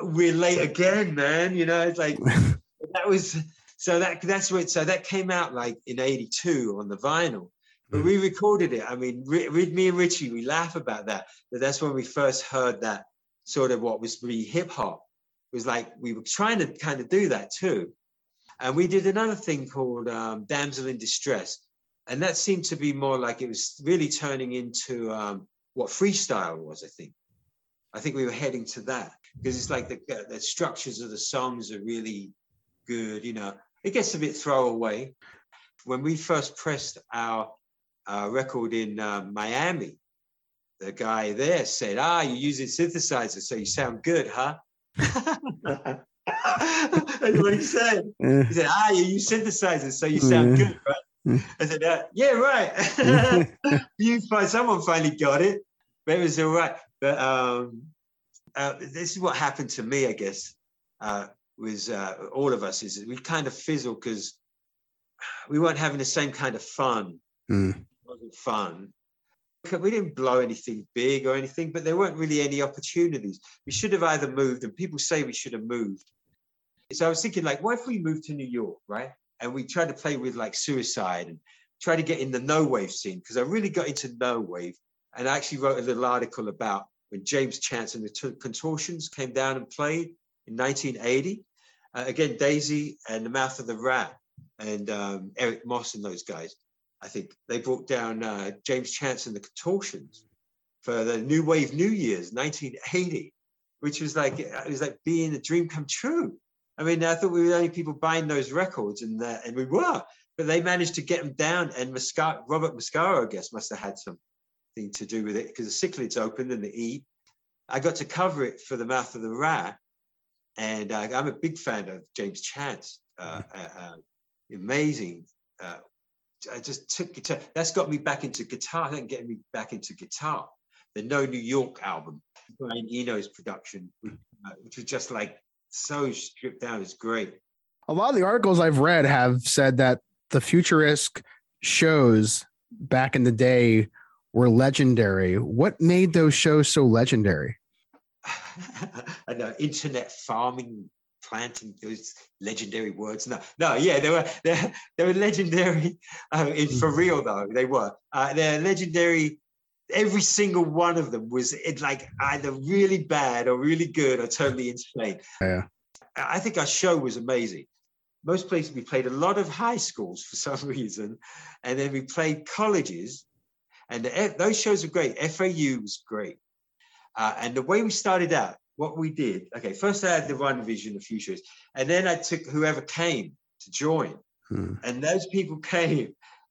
We're late again, man. You know, it's like that was so that that's what so that came out like in '82 on the vinyl. But we recorded it. I mean, Ri- me and Richie, we laugh about that. But that's when we first heard that sort of what was really hip hop. Was like we were trying to kind of do that too. And we did another thing called um, Damsel in Distress. And that seemed to be more like it was really turning into um, what freestyle was, I think. I think we were heading to that because it's like the, uh, the structures of the songs are really good. You know, it gets a bit throwaway. When we first pressed our uh, record in uh, Miami, the guy there said, "Ah, you're using synthesizers, so you sound good, huh?" That's what he said. He said, "Ah, you use synthesizers, so you sound good, right?" I said, uh, "Yeah, right." you find someone finally got it, but it was all right. But um, uh, this is what happened to me, I guess. Uh, was uh, all of us is we kind of fizzled because we weren't having the same kind of fun. Mm. Wasn't fun. We didn't blow anything big or anything, but there weren't really any opportunities. We should have either moved, and people say we should have moved. So I was thinking, like, what if we moved to New York, right? And we tried to play with like suicide and try to get in the no wave scene because I really got into no wave. And I actually wrote a little article about when James Chance and the T- Contortions came down and played in 1980. Uh, again, Daisy and the Mouth of the Rat and um, Eric Moss and those guys. I think they brought down uh, James Chance and the Contortions for the New Wave New Year's 1980, which was like it was like being a dream come true. I mean, I thought we were the only people buying those records, and uh, and we were, but they managed to get them down. And Robert Mascaro, I guess, must have had something to do with it because the cichlids opened and the E. I got to cover it for the Mouth of the Rat, and uh, I'm a big fan of James Chance. Uh, uh, uh, amazing. Uh, I just took guitar. That's got me back into guitar. Then getting me back into guitar. The No New York album, Brian Eno's production, uh, which was just like so stripped down. It's great. A lot of the articles I've read have said that the futuristic shows back in the day were legendary. What made those shows so legendary? I know internet farming, planting those legendary words. No, no, yeah, they were they, they were legendary. Uh, in, for real though, they were. Uh, they're legendary. Every single one of them was it like either really bad or really good or totally insane. Yeah. I think our show was amazing. Most places we played a lot of high schools for some reason, and then we played colleges, and the, those shows were great. FAU was great, uh, and the way we started out, what we did. Okay, first I had the one vision of few shows, and then I took whoever came to join, Hmm. and those people came,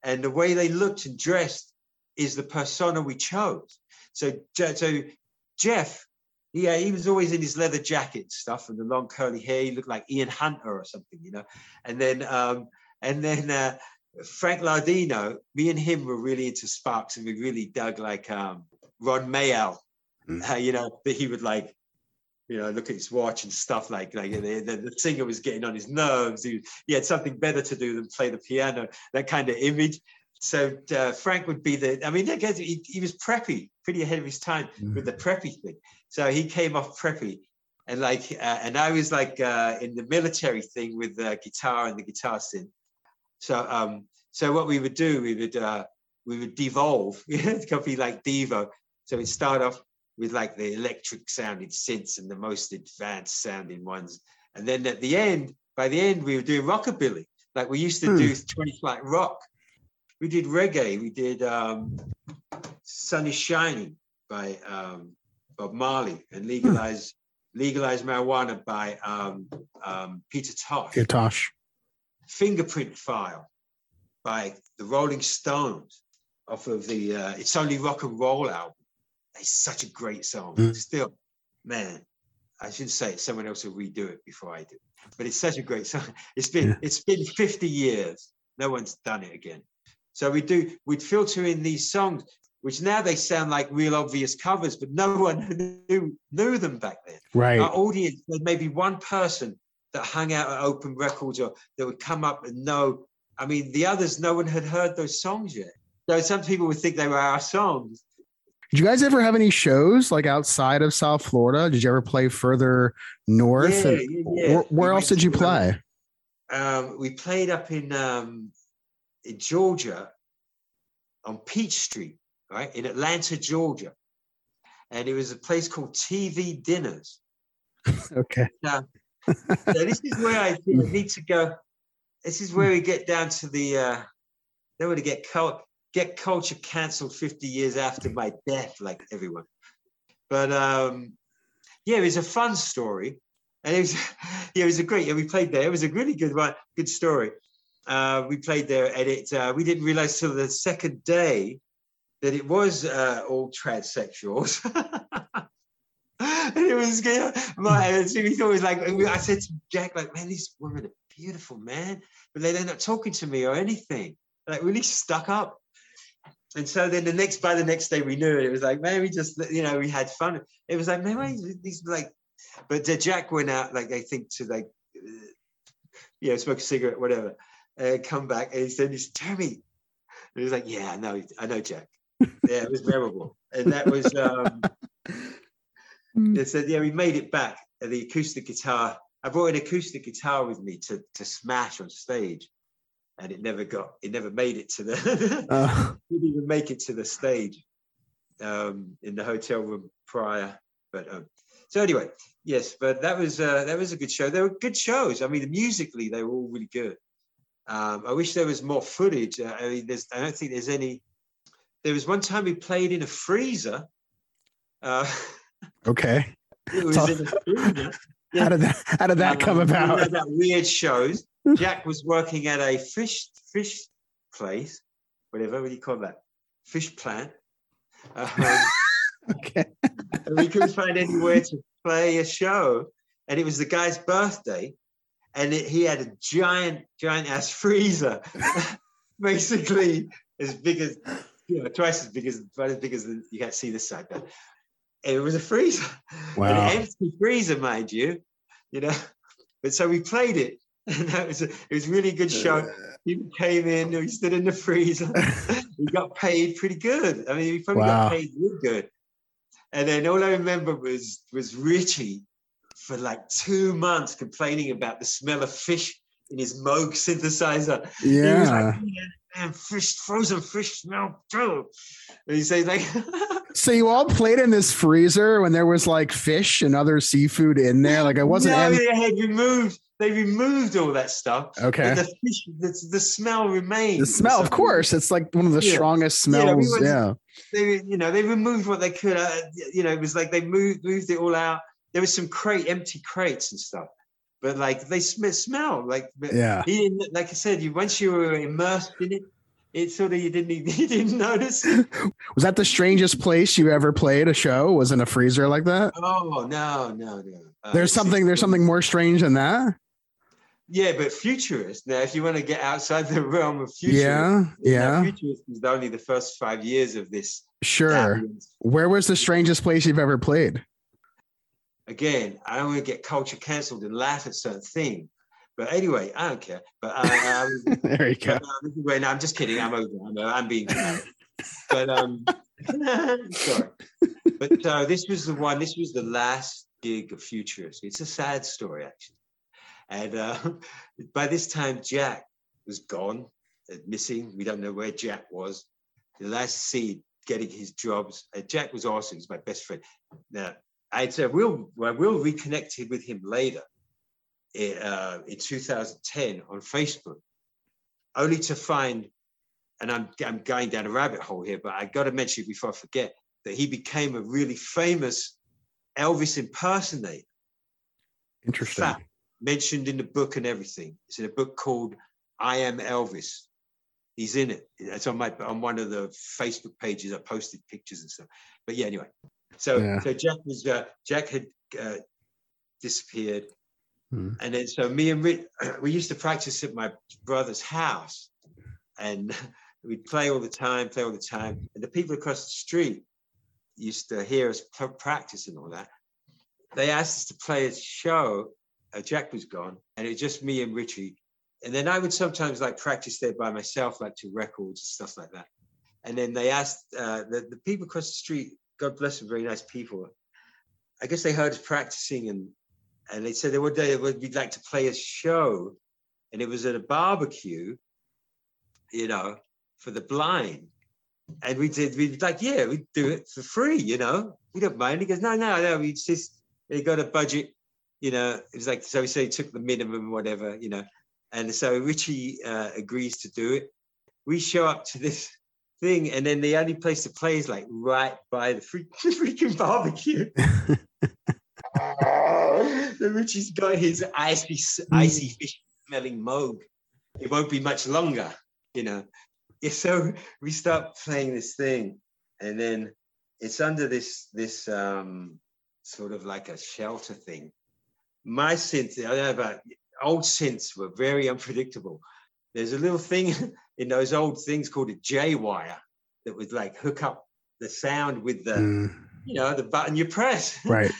and the way they looked and dressed is the persona we chose. So, so Jeff, yeah, he was always in his leather jacket and stuff and the long curly hair. He looked like Ian Hunter or something, you know. And then, um, and then uh, Frank Lardino, me and him were really into Sparks, and we really dug like um, Ron Mael, Mm. uh, you know, that he would like. You know, look at his watch and stuff like like the, the, the singer was getting on his nerves. He, he had something better to do than play the piano. That kind of image. So uh, Frank would be the. I mean, I guess he, he was preppy, pretty ahead of his time with the preppy thing. So he came off preppy, and like, uh, and I was like uh, in the military thing with the guitar and the guitar synth. So, um, so what we would do, we would uh, we would devolve. it could be like Devo. So we'd start off with like the electric sounding synths and the most advanced sounding ones, and then at the end, by the end, we were doing rockabilly, like we used to Hmm. do 20 Flight Rock. We did reggae. We did um, "Sun Is Shining" by um, Bob Marley and legalize legalize marijuana by um, um, Peter Tosh. Yeah, Tosh. Fingerprint File by the Rolling Stones off of the uh, It's Only Rock and Roll album. It's such a great song. Mm. Still, man, I shouldn't say it. Someone else will redo it before I do. But it's such a great song. It's been Yeah. it's been 50 years. No one's done it again. So we do we'd filter in these songs, which now they sound like real obvious covers, but no one knew knew them back then Right. our audience, there may be one person that hung out at open records or that would come up and know. I mean, the others, no one had heard those songs yet. So some people would think they were our songs. Did you guys ever have any shows like outside of South Florida? Did you ever play further north? Yeah, yeah, yeah. Where, where else did you um, play? Um, we played up in um, in Georgia on Peach Street, right in Atlanta, Georgia, and it was a place called TV Dinners. Okay. So this is where I need to go. This is where we get down to the. Uh, want to get cult, get culture cancelled 50 years after my death, like everyone. But um, yeah, it was a fun story, and it was yeah, it was a great. Yeah, we played there. It was a really good one, good story. Uh, we played there, and it uh, we didn't realize till the second day that it was uh, all transsexuals. and it was good. My, we thought it was like I said to Jack, like, man, these women are beautiful, man, but they- they're not talking to me or anything. Like really stuck up. And so then the next by the next day we knew it. It was like, man, we just you know, we had fun. It was like, why these like but Jack went out, like I think to like uh, you know, smoke a cigarette, whatever, uh, come back and he said, he's Jeremy. And he was like, Yeah, I know, I know, Jack. Yeah, it was memorable. And that was um they said, yeah, we made it back. The acoustic guitar, I brought an acoustic guitar with me to, to smash on stage. And it never got it never made it to the Uh, didn't even make it to the stage um, in the hotel room prior. But um, so anyway, yes, but that was uh, that was a good show. They were good shows. I mean, musically they were all really good. Um, I wish there was more footage. Uh, I mean, there's I don't think there's any. There was one time we played in a freezer. Uh, okay. it was in a freezer. How did that how did that come Um, one about? that weird shows. Jack was working at a fish fish place, whatever. What do you call that? Fish plant. Um, Okay. and we couldn't find anywhere to play a show, and it was the guy's birthday, and it, he had a giant, giant ass freezer, basically as big as you know, twice as big as about as big as the, you can't see this side, but it was a freezer, Wow. an empty freezer, mind you, you know. But so we played it, that was a, it was a really good show. People came in, we stood in the freezer. we got paid pretty good. I mean, we probably Wow. got paid real good. And then all I remember was was Richie for like two months complaining about the smell of fish in his Moog synthesizer. He was like, Yeah. "Man, man, fish, frozen fish smell too. And he says like, So you all played in this freezer when there was like fish and other seafood in there. Like I wasn't. no, en- they had removed. They removed all that stuff. Okay. The fish, the, the smell remains. the smell, of course, it's like one of the Yeah. strongest Yeah, we smells. Yeah. they you know they removed what they could uh, you know it was like they moved moved it all out there was some crate empty crates and stuff but like they sm- smell like Yeah. he didn't like i said you once you were immersed in it it sort of you didn't even- you didn't notice Was that the strangest place you ever played a show? Was in a freezer like that? oh no no no Uh, There's something. There's something more strange than that. Yeah but Futurisk now if you want to get outside the realm of Futurisk Yeah. Yeah. Futurisk is only the first five years of this Sure. ambience. Where was the strangest place you've ever played? again, I don't want to get culture cancelled and laugh at certain things. But anyway, I don't care. But I, um, there you go. but, uh, where- no, I'm just kidding. I'm over. I'm, uh, I'm being. But um, sorry. But uh, this was the one. This was the last gig of Futurisk. It's a sad story actually. And uh, by this time, Jack was gone, uh, missing. We don't know where Jack was. The last see getting his jobs. Uh, Jack was awesome. He's my best friend. Now, I'd say we'll I will reconnected with him later in, uh, in 2010 on Facebook, only to find, and I'm I'm going down a rabbit hole here, but I got to mention before I forget that he became a really famous Elvis impersonator, Interesting. fact, mentioned in the book and everything. It's in a book called I Am Elvis. He's in it. It's on my on one of the Facebook pages. I posted pictures and stuff. But yeah, anyway. So Yeah. so Jack was uh, Jack had uh, disappeared, Hmm. and then so me and Rick, we used to practice at my brother's house, and we'd play all the time, play all the time, and the people across the street used to hear us practice and all that. They asked us to play a show. Uh, Jack was gone, and it was just me and Richie. And then I would sometimes like practice there by myself, like to records and stuff like that. And then they asked uh, the, the people across the street, God bless them, very nice people. I guess they heard us practicing and and they said they would they would we'd like to play a show, and it was at a barbecue, you know, for the blind. And we did we'd like, yeah, we'd do it for free, you know. We don't mind. He goes, no, no, no, we just they got a budget, you know. It was like so we say he took the minimum, whatever, you know. And so Richie uh, agrees to do it. We show up to this thing, and then the only place to play is like right by the freak, freaking barbecue. the Richie's got his icy, icy fish smelling moog. It won't be much longer, you know. Yeah, so we start playing this thing, and then it's under this this um sort of like a shelter thing. My synth, I don't know about old synths were very unpredictable. There's a little thing in those old things called a J wire that would like hook up the sound with the Mm, you know the button you press. Right.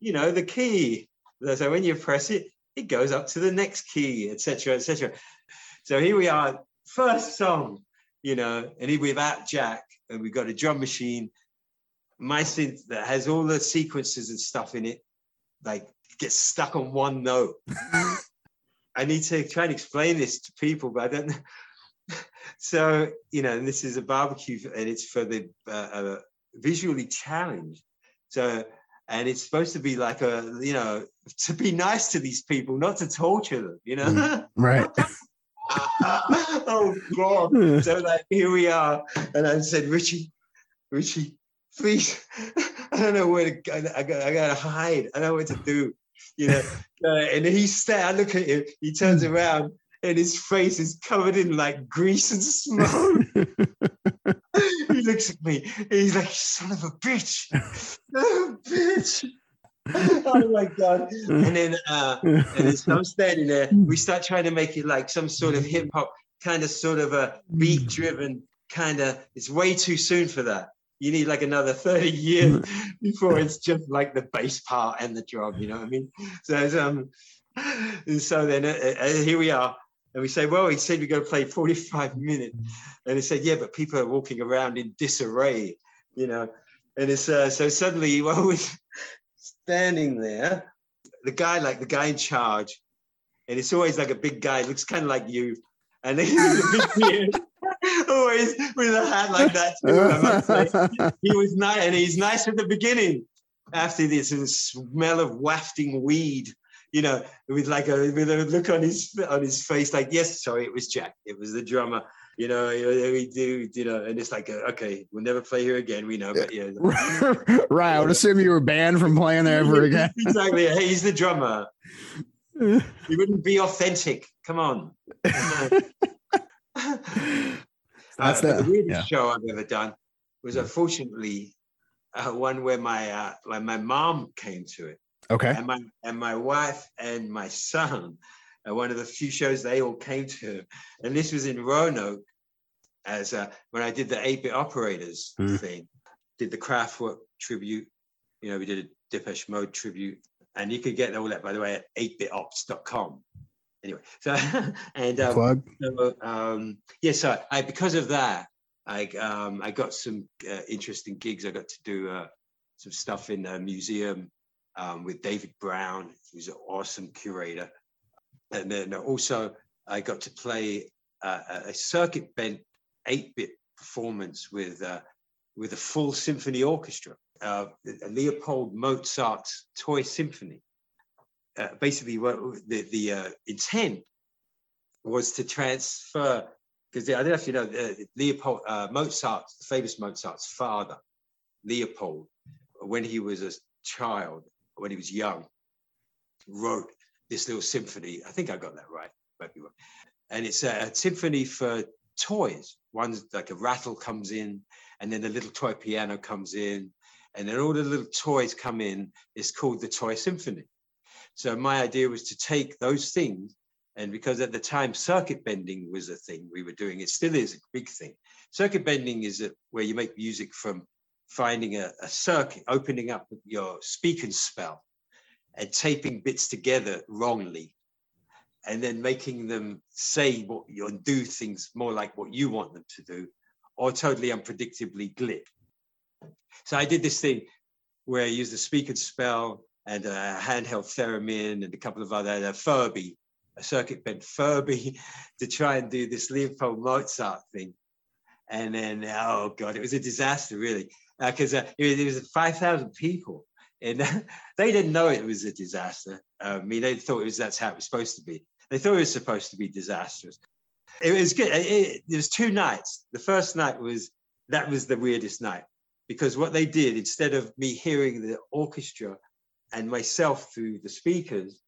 you know the key. So when you press it it goes up to the next key etc etc so here we are first song you know and here without jack and we've got a drum machine. My synth that has all the sequences and stuff in it like gets stuck on one note I need to try and explain this to people, but I don't. know. so you know, and this is a barbecue, and it's for the uh, uh, visually challenged. So, and it's supposed to be like a, you know, to be nice to these people, not to torture them. You know. Mm. Right. oh God! So like here we are, and I said, Richie, Richie, please, I don't know where to go. I got, I got to hide. I don't know what to do. You know, uh, and he sta I look at him. He turns around, and his face is covered in like grease and smoke. he looks at me. And he's like, "Son of a bitch, oh, bitch." oh my god! And then, uh, and so I'm standing there. We start trying to make it like some sort of hip hop, kind of, sort of a beat driven kind of. It's way too soon for that. You need like another 30 years before it's just like the bass part and the drum. You know what I mean? So, um, and so then uh, uh, here we are. And we say, well, he said we're going to play 45 minutes. And he said, yeah, but people are walking around in disarray, you know. And it's uh, so suddenly, while we're standing there, the guy, like the guy in charge, and it's always like a big guy, looks kind of like you. And then he's a big beard, always with a hat like that. Too, I must say. He was nice, and he's nice at the beginning. After this, smell of wafting weed, you know, with like a with a look on his on his face, like yes, sorry, it was Jack, it was the drummer. You know, we do, you know, and it's like, uh, okay, we'll never play here again. We know, but yeah, right. I would assume you were banned from playing there ever again. exactly. Hey, he's the drummer. He wouldn't be authentic. Come on. That's Uh, the- the weirdest yeah. show I've ever done was unfortunately uh, one where my uh, like my mom came to it, Okay. and my and my wife and my son. Uh, one of the few shows they all came to, and this was in Roanoke, as uh, when I did the eight bit operators Hmm. thing, did the Kraftwerk tribute. You know, we did a Depeche Mode tribute, and you could get all that by the way at 8bitops.com. Anyway, so and um, Plug. so, um, yes, so I because of that, I um, I got some uh, interesting gigs. I got to do uh, some stuff in a museum um, with David Brown, who's an awesome curator, and then also I got to play uh, a- a circuit bent eight bit performance with uh, with a full symphony orchestra, uh, Leopold Mozart's Toy Symphony uh, basically what the the uh, intent was to transfer because I don't know if you know uh, Leopold uh, Mozart, the famous Mozart's father, Leopold, when he was a child, when he was young, wrote this little symphony. I think I got that right, might be wrong. And it's a, a symphony for toys. One's like a rattle comes in, and then a little toy piano comes in, and then all the little toys come in. It's called the Toy Symphony. So my idea was to take those things, and because at the time circuit bending was a thing we were doing, it still is a big thing. Circuit bending is a, where you make music from finding a, a circuit, opening up your speak and spell, and taping bits together wrongly, and then making them say what you do things more like what you want them to do, or totally unpredictably glib. So I did this thing where I used the speak and spell and a handheld theremin and a couple of other a Furby, a circuit bent Furby, to try and do this Leopold Mozart thing. And then, oh god, it was a disaster, really, because uh, it, was- it was five thousand people, and they didn't know it was a disaster. Uh, I mean, they thought it was that's how it was supposed to be. They thought it was supposed to be disastrous. It was good. It, it, there was two nights. The first night was that was the weirdest night because what they did instead of me hearing the orchestra and myself through the speakers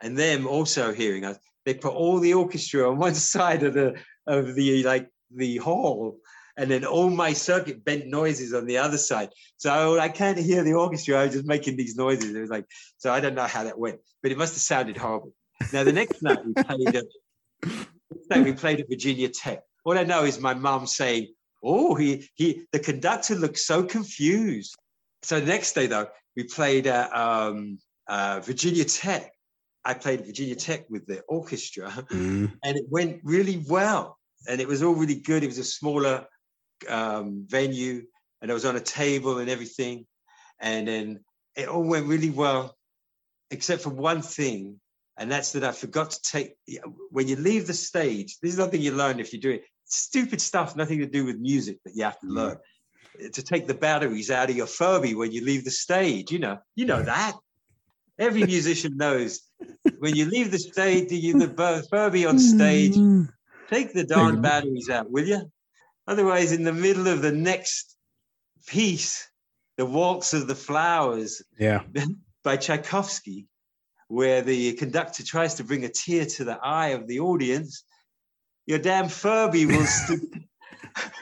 and them also hearing us they put all the orchestra on one side of the of the like the hall and then all my circuit bent noises on the other side. So i can't hear the orchestra i was just making these noises it was like so i don't know how that went but it must have sounded horrible. Now the next night we played at night we played at virginia tech. All i know is my mum saying oh he he the conductor looks so confused. So the next day though we played at um, uh, Virginia Tech. I played Virginia Tech with the orchestra, Mm. and it went really well. And it was all really good. It was a smaller um, venue, and I was on a table and everything. And then it all went really well, except for one thing. and that's that I forgot to take when you leave the stage. This is nothing you learn if you do it. Stupid stuff, nothing to do with music, but you have to learn to take the batteries out of your Furby when you leave the stage. You know, you know that. Every musician knows when you leave the stage, do you the Furby on stage, take the darn batteries out, will you? Otherwise, in the middle of the next piece, the Waltz of the Flowers Yeah. by Tchaikovsky, where the conductor tries to bring a tear to the eye of the audience, your damn Furby will, st-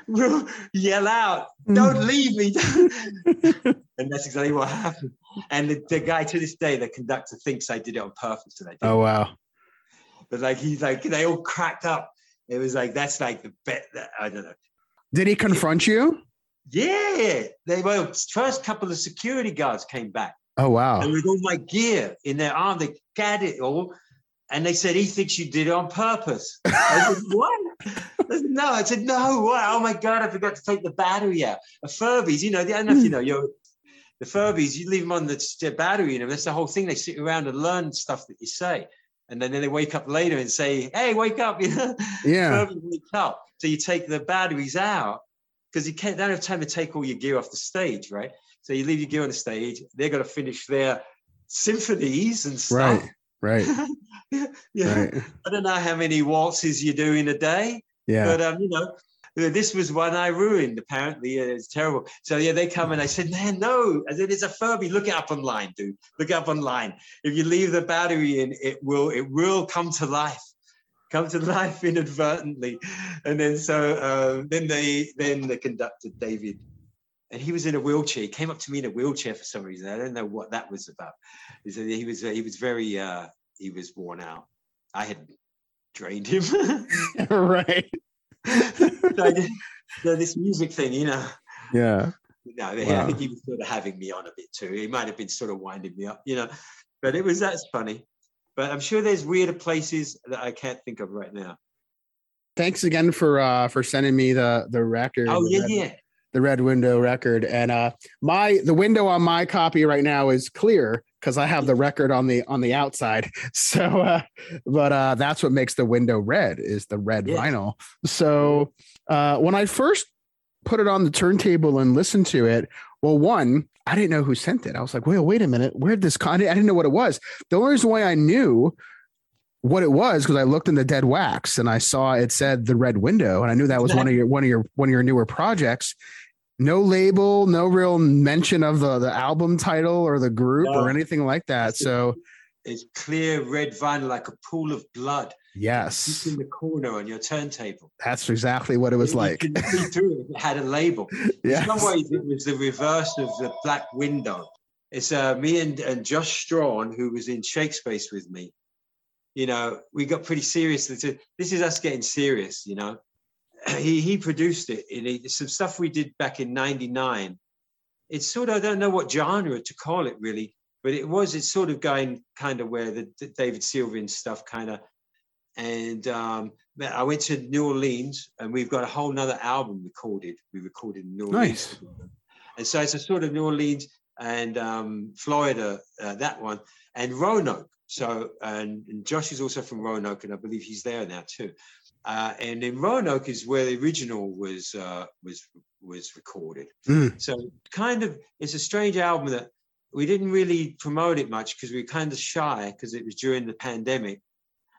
will yell out, mm. Don't leave me. and that's exactly what happened. And the, the guy to this day, the conductor thinks I did it on purpose. And I didn't. Oh wow. But like, he's like, they all cracked up. It was like, that's like the bet. That, I don't know. Did he confront you? Yeah. They were, first couple of security guards came back. Oh wow. and with all my gear in their arm, they got it all. And they said, he thinks you did it on purpose. I said, what? No, I said, no, what? Oh my God, I forgot to take the battery out. A Furbies, you know, I don't know if you hmm. know, you're, the Furbies, you leave them on the, battery in them. That's the whole thing. They sit around and learn stuff that you say. And then, then they wake up later and say, hey, wake up. You know? Yeah. Wake up. So you take the batteries out because you can't, don't have time to take all your gear off the stage, right? So you leave your gear on the stage. They're going to finish their symphonies and stuff. Right. Right. yeah. Right. I don't know how many waltzes you do in a day, Yeah. but um, you know, this was one I ruined. Apparently, uh, it's terrible. So yeah, they come and I said, "Man, no!" I said, "It's a Furby. Look it up online, dude. Look it up online. If you leave the battery in, it will it will come to life, come to life inadvertently." And then so uh, then they then the conductor David, and he was in a wheelchair. He came up to me in a wheelchair for some reason. I don't know what that was about. He said he was he was very uh, he was worn out. I had drained him. right. so so this music thing, you know. Yeah. No, I think he was sort of having me on a bit too. He might have been sort of winding me up, you know. But it was that's funny. But I'm sure there's weirder places that I can't think of right now. Thanks again for uh for sending me the the record. Oh yeah, yeah. The red window record. And uh my the window on my copy right now is clear because I have the record on the on the outside. So uh but uh that's what makes the window red is the red vinyl. So uh when I first put it on the turntable and listened to it, well, one, I didn't know who sent it. I was like, wait, wait a minute, where'd this con? I didn't know what it was. The only reason why I knew what it was because I looked in the dead wax and I saw it said the red window, and I knew that was one of your one of your one of your newer projects. No label, no real mention of the the album title or the group No. or anything like that. So It's clear red vinyl like a pool of blood. yes, in the corner on your turntable. that's exactly what it was You like. can see through it. It had a label. In some ways, it was the reverse of the Black Window. It's uh, me and, and Josh Strawn, who was in Shakespeare's with me. You know, we got pretty serious. This is us getting serious, you know. He, he produced it. And it, some stuff we did back in 99. It's sort of, I don't know what genre to call it really, but it was, it's sort of going kind of where the, the David Sylvian stuff kind of, and um, I went to New Orleans and we've got a whole nother album recorded. We recorded in New Orleans. Nice. And so it's a sort of New Orleans and um, Florida, uh, that one, and Roanoke. So, and, and Josh is also from Roanoke, and I believe he's there now too. Uh, and in Roanoke is where the original was uh, was was recorded. Mm. So, kind of, it's a strange album that we didn't really promote it much because we were kind of shy because it was during the pandemic,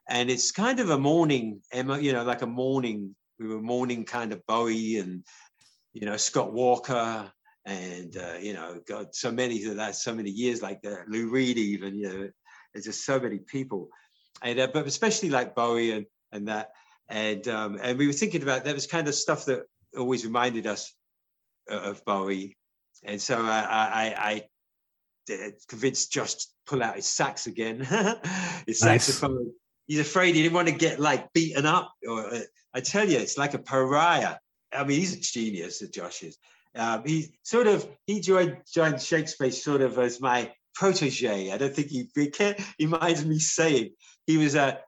and it's kind of a mourning, you know, like a mourning. We were mourning kind of Bowie and you know Scott Walker and uh, you know God, so many of that, so many years like that. Lou Reed, even you know, there's just so many people, and uh, but especially like Bowie and and that, and um, and we were thinking about that was kind of stuff that always reminded us of Bowie, and so I I, I uh, convinced Josh to pull out his sax again, his Nice. saxophone. He's afraid he didn't want to get like beaten up. Or uh, I tell you, it's like a pariah. I mean, he's a genius, Josh is. Um, he sort of he joined joined Shakespeare sort of as my protege. I don't think he, he, can't, he minds me saying he was a.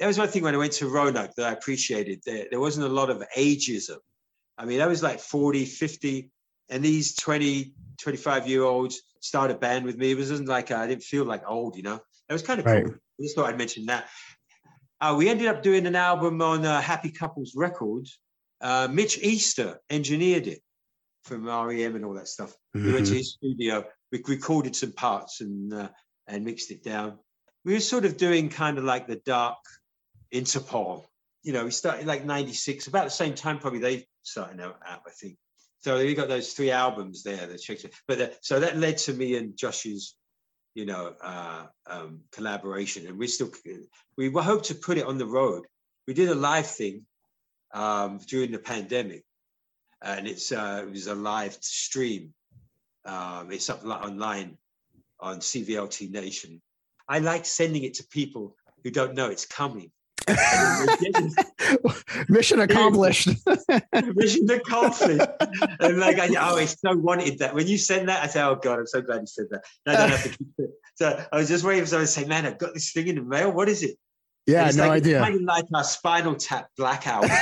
that was one thing when I went to Roanoke that I appreciated. There, there wasn't a lot of ageism. I mean, I was like 40, 50, and these 20, 25 year olds started a band with me. It wasn't like I didn't feel like old, you know. It was kind of Right. cool. I just thought I'd mention that. Uh, we ended up doing an album on uh, Happy Couples Records. Uh, Mitch Easter engineered it from REM and all that stuff. We went to Mhm. his studio. We recorded some parts and uh, and mixed it down. We were sort of doing kind of like the dark Interpol. You know, we started like '96, about the same time probably they started out, I think. So we got those three albums there. The Shakespeare. But the, so that led to me and Josh's, you know, uh, um, collaboration, and we still we hope to put it on the road. We did a live thing um, during the pandemic, and it's uh, it was a live stream. Um, it's up li- online on CVLT Nation. I like sending it to people who don't know it's coming. And they get it. Mission accomplished. Mission accomplished. and like, I, oh, I so wanted that. When you send that, I said, oh God, I'm so glad you said that. I don't have to keep it. So I was just waiting for someone to say, man, I've got this thing in the mail. What is it? yeah, it's no like, it's idea. Kind of like our Spinal Tap blackout.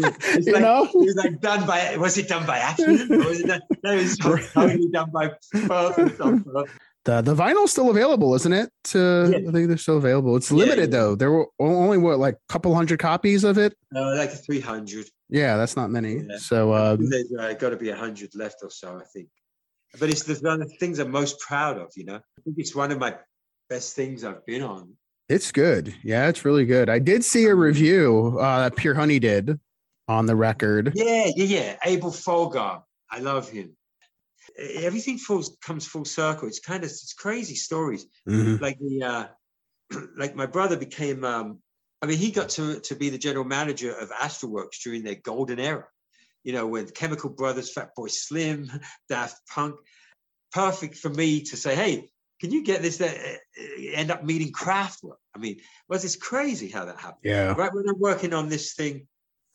It's you like- know? it was like done by was it done by accident or was it done, no, it was totally done by purpose purpose. The vinyl's still available, isn't it? To, Yeah. I think they're still available. It's limited yeah. though. There were only what like a couple hundred copies of it. Uh, like 300 Yeah, that's not many. Yeah. So um, there's uh, got to be a 100 left or so i think but it's the one of the things i'm most proud of you know i think it's one of my best things i've been on it's good. Yeah, it's really good. I did see a review uh, that Pure Honey did on the record. yeah yeah yeah abel folgar i love him everything falls comes full circle it's kind of it's crazy stories Mhm. like the uh like my brother became um i mean he got to to be the general manager of Astralwerks during their golden era you know with chemical brothers fatboy slim daft punk perfect for me to say hey can you get this that end up meeting Kraftwerk? i mean was it's crazy how that happened Yeah. right when i'm working on this thing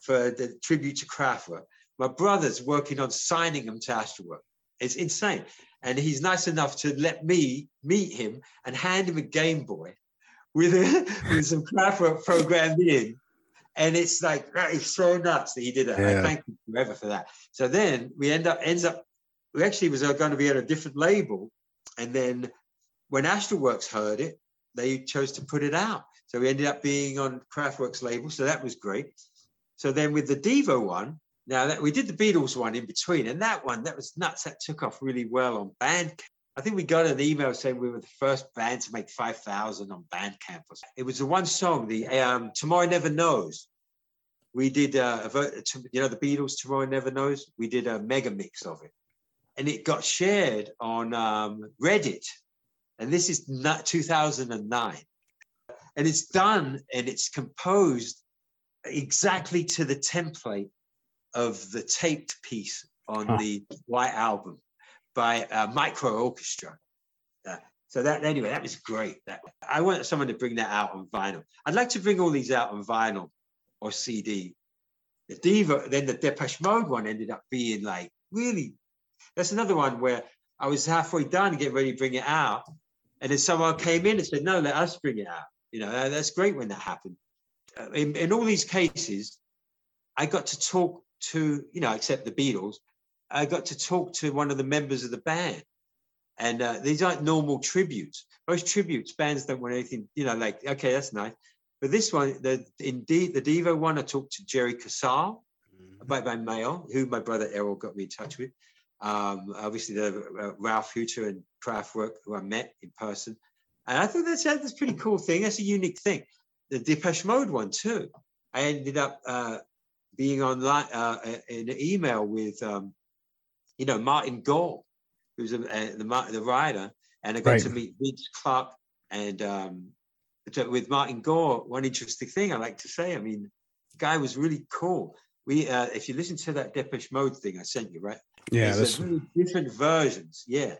for the tribute to Kraftwerk, my brother's working on signing them to Astralwerk. It's insane. And he's nice enough to let me meet him and hand him a Game Boy with, with some Kraftwerk programmed in. And it's like, right, it's so nuts that he did that. I thank him forever for that. So then we end up, ends up, we actually was uh, going to be on a different label. And then when Astralwerks heard it, they chose to put it out. So we ended up being on Kraftwerk's label. So that was great. So then with the Devo one, now that we did the Beatles one in between, and that one that was nuts. That took off really well on Bandcamp. I think we got an email saying we were the first band to make five thousand on Bandcamp. It was the one song, the um, "Tomorrow Never Knows." We did, uh, you know, the Beatles "Tomorrow Never Knows." We did a mega mix of it, and it got shared on um, Reddit. And this is not 2009, and it's done and it's composed exactly to the template of the taped piece on Huh. the White Album by uh, Micro Orchestra. Uh, so that anyway, that was great. That I want someone to bring that out on vinyl. I'd like to bring all these out on vinyl or CD. The Devo, then the Depeche Mode one ended up being like really. That's another one where I was halfway done getting ready to bring it out, and then someone came in and said, "No, let us bring it out." You know, uh, that's great when that happened. Uh, in, in all these cases, I got to talk to, you know, except the Beatles, I got to talk to one of the members of the band. And uh, these aren't normal tributes. Most tributes, bands don't want anything, you know, like, okay, that's nice. But this one, the indeed the Devo one, I talked to Jerry Casale by, by mail, who my brother Errol got me in touch with. Um, obviously, the uh, Ralf Hütter and Kraftwerk, who I met in person. And I thought that's, that's a pretty cool thing. That's a unique thing. The Depeche Mode one, too. I ended up uh, being online uh, in an email with, um, you know, Martin Gore, who's a, uh, the the writer, and I got Right. to meet Vince Clarke and um, with Martin Gore. One interesting thing I like to say, I mean, the guy was really cool. We, uh, if you listen to that Depeche Mode thing I sent you, right? Yeah, There's really different versions, yeah,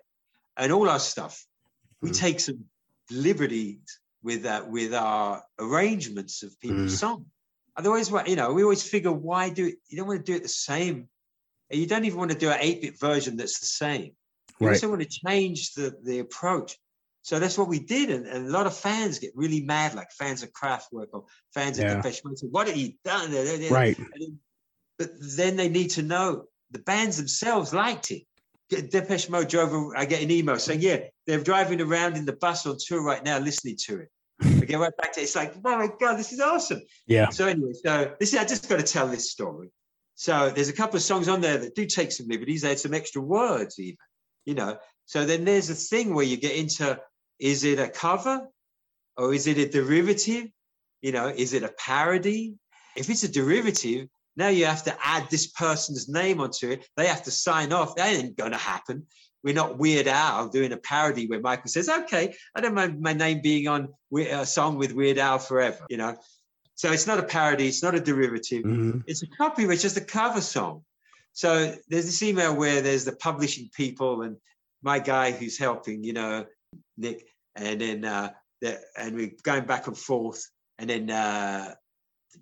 and all our stuff. We Mhm. take some liberties with uh, with our arrangements of people's Mhm. songs. Otherwise, what you know, we always figure, why do it? You don't want to do it the same. And You don't even want to do an eight-bit version that's the same. You Right. also want to change the the approach. So that's what we did, and, and a lot of fans get really mad, like fans of Kraftwerk or fans Yeah. of Depeche Mode. What have you done? right. Then- but then they need to know the bands themselves liked it. Depeche Mode drove. Uh, I get an email saying, "Yeah, they're driving around in the bus on tour right now, listening to it." We get right back to it. It's like, oh my God, this is awesome. Yeah. So anyway, so this is I just got to tell this story. So there's a couple of songs on there that do take some liberties. They had some extra words, even, you know. So then there's a thing where you get into is it a cover or is it a derivative? You know, is it a parody? If it's a derivative, now you have to add this person's name onto it. They have to sign off. That ain't going to happen. We're not Weird Al doing a parody where Michael says, "Okay, I don't mind my name being on a song with Weird Al forever." You know, so it's not a parody. It's not a derivative. Mhm. It's a copy. It's just a cover song. So there's this email where there's the publishing people and my guy who's helping, you know, Nick, and then uh, the, and we're going back and forth, and then uh,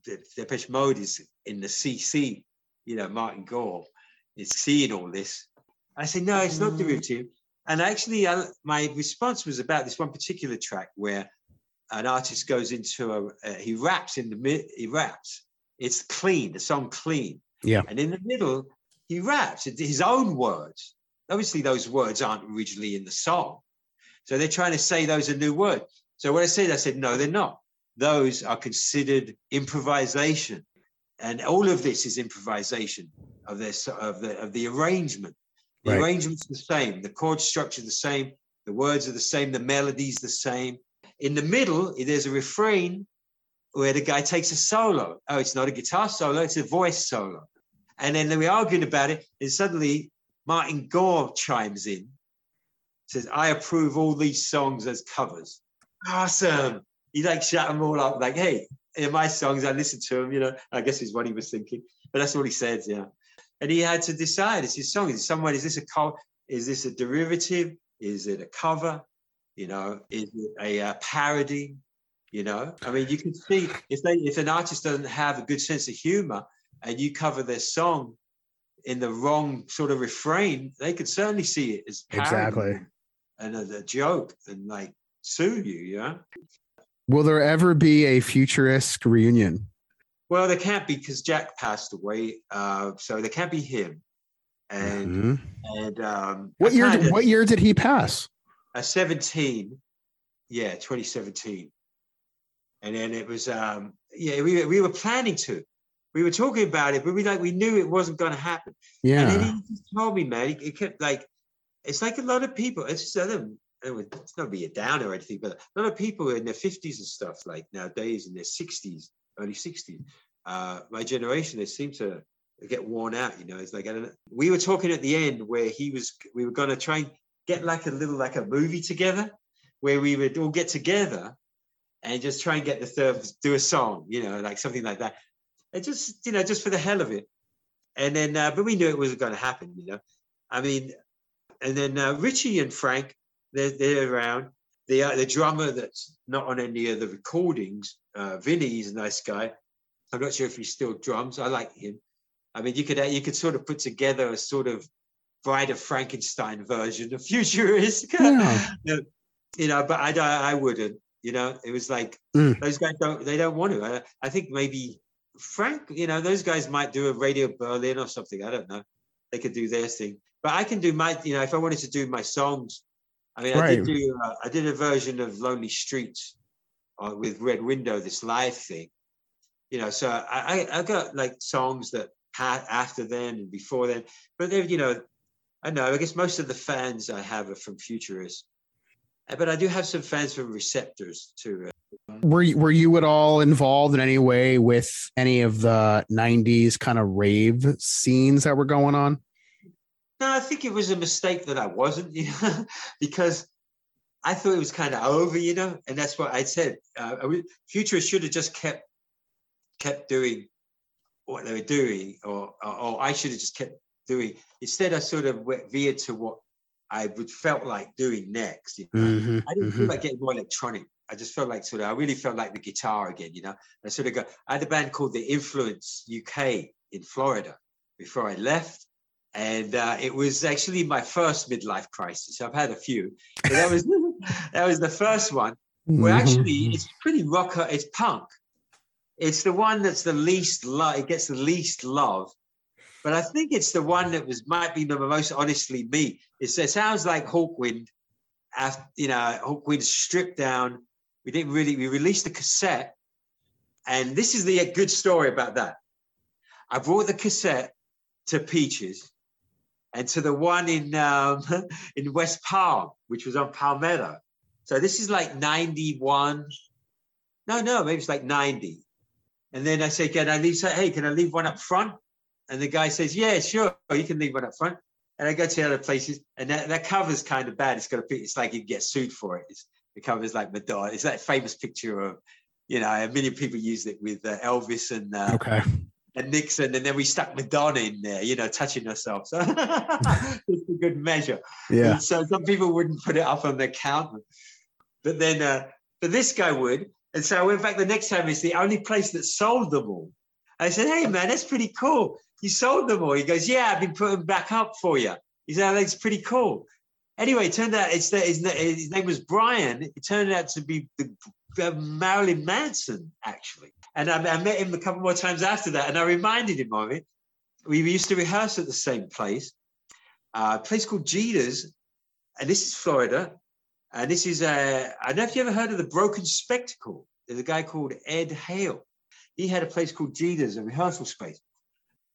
the Depeche Mode is in the CC, you know, Martin Gore is seeing all this. I say, no, it's not derivative. And actually, I, my response was about this one particular track where an artist goes into a, uh, he raps in the mid, he raps. It's clean, the song clean. Yeah. And in the middle, he raps his own words. Obviously, those words aren't originally in the song. So they're trying to say those are new words. So what I said, I said, no, they're not. Those are considered improvisation. And all of this is improvisation of this of the of the arrangement. The Right. arrangement's the same, the chord structure the same, the words are the same, the melody's the same. In the middle, there's a refrain where the guy takes a solo. Oh, it's not a guitar solo, it's a voice solo. And then we're arguing about it, and suddenly Martin Gore chimes in, says, I approve all these songs as covers. Awesome. He like shut them all up, like, hey, in my songs, I listen to them, you know. I guess is what he was thinking. But that's all he said, yeah. And he had to decide, it's his song. Is someone, is this a co- is this a derivative? Is it a cover? You know, is it a uh, parody? You know, I mean, you can see if they if an artist doesn't have a good sense of humor and you cover their song in the wrong sort of refrain, they could certainly see it as Exactly. and as a joke and like sue you. Yeah. Will there ever be a Futurisk reunion? Well, there can't be because Jack passed away, uh, so there can't be him. And Mhm. and um, What year? Did, what year did he pass? uh, 17 yeah 2017 and then it was um yeah we, we were planning to we were talking about it but we like we knew it wasn't going to happen Yeah. and then he just told me man he kept like it's like a lot of people it's just other it's not be a downer or anything but a lot of people in their 50s and stuff like nowadays in their 60s early 60s uh my generation they seem to get worn out you know it's like we were talking at the end where he was we were going to try and get like a little like a movie together where we would all get together and just try and get the third do a song you know like something like that. And just you know just for the hell of it. And then uh, but we knew it wasn't going to happen you know. I mean and then uh, richie and frank they're, they're around. The the drummer that's not on any of the recordings uh vinny he's a nice guy. I'm not sure if he still drums. I like him. I mean you could you could sort of put together a sort of bride of frankenstein version of Futurisk Yeah. you know but i don't- i wouldn't you know? It was like Mm. those guys don't they don't want to. I, I think maybe frank you know those guys might do a radio berlin or something. I don't know. They could do their thing. But i can do my you know if i wanted to do my songs i mean i did do uh, i did a version of lonely streets uh, with red window this live thing. You know so i i, I got like songs that had after then and before then. But they're you know i know i guess most of the fans i have are from futurists Uh, but i do have some fans from receptors too uh, Were you, were you at all involved in any way with any of the '90s kind of rave scenes that were going on? No, I think it was a mistake that I wasn't, you know, because I thought it was kind of over, you know, and that's what I said. Uh, I Futurists should have just kept kept doing what they were doing, or or, or I should have just kept doing. Instead, I sort of went veered to what I would felt like doing next. You know? Mhm, I didn't mhm. feel like getting more electronic. I just felt like sort of, I really felt like the guitar again, you know. I sort of got, I had a band called The Influence UK in Florida before I left. And uh, it was actually my first midlife crisis. I've had a few, but that was that was the first one. Well, mm-hmm. actually, it's pretty rocker. It's punk. It's the one that's the least love. It gets the least love, but I think it's the one that was might be the most honestly me. It's, it sounds like Hawkwind, after you know Hawkwind stripped down We didn't really. We released the cassette, and this is the good story about that. I brought the cassette to Peaches, and to the one in um, in West Palm, which was on Palmetto. So this is like ninety one. No, no, maybe it's like ninety. And then I say, can I leave? Hey, can I leave one up front? And the guy says, yeah, sure, you can leave one up front. And I go to other places, and that, that cover's kind of bad. It's got a it's like you get sued for it. It's, the cover's like Madonna. It's that famous picture of, you know, a million people used it with uh, Elvis and uh, Okay. And Nixon, and then we stuck Madonna in there, you know, touching herself. So it's a good measure. Yeah. And so some people wouldn't put it up on their counter, but then, uh, but this guy would. And so I went back the next time. It's the only place that sold them all. I said, "Hey man, that's pretty cool. You sold them all." He goes, "Yeah, I've been putting them back up for you." He said, oh, "That's pretty cool." Anyway, it turned out it's the, his, his name was Brian. It turned out to be the, uh, Marilyn Manson, actually. And I, I met him a couple more times after that, and I reminded him of it. We used to rehearse at the same place, uh, a place called Jeter's, and this is Florida. And this is, uh, I don't know if you ever heard of the Broken Spectacle. There's a guy called Ed Hale. He had a place called Jeter's, a rehearsal space.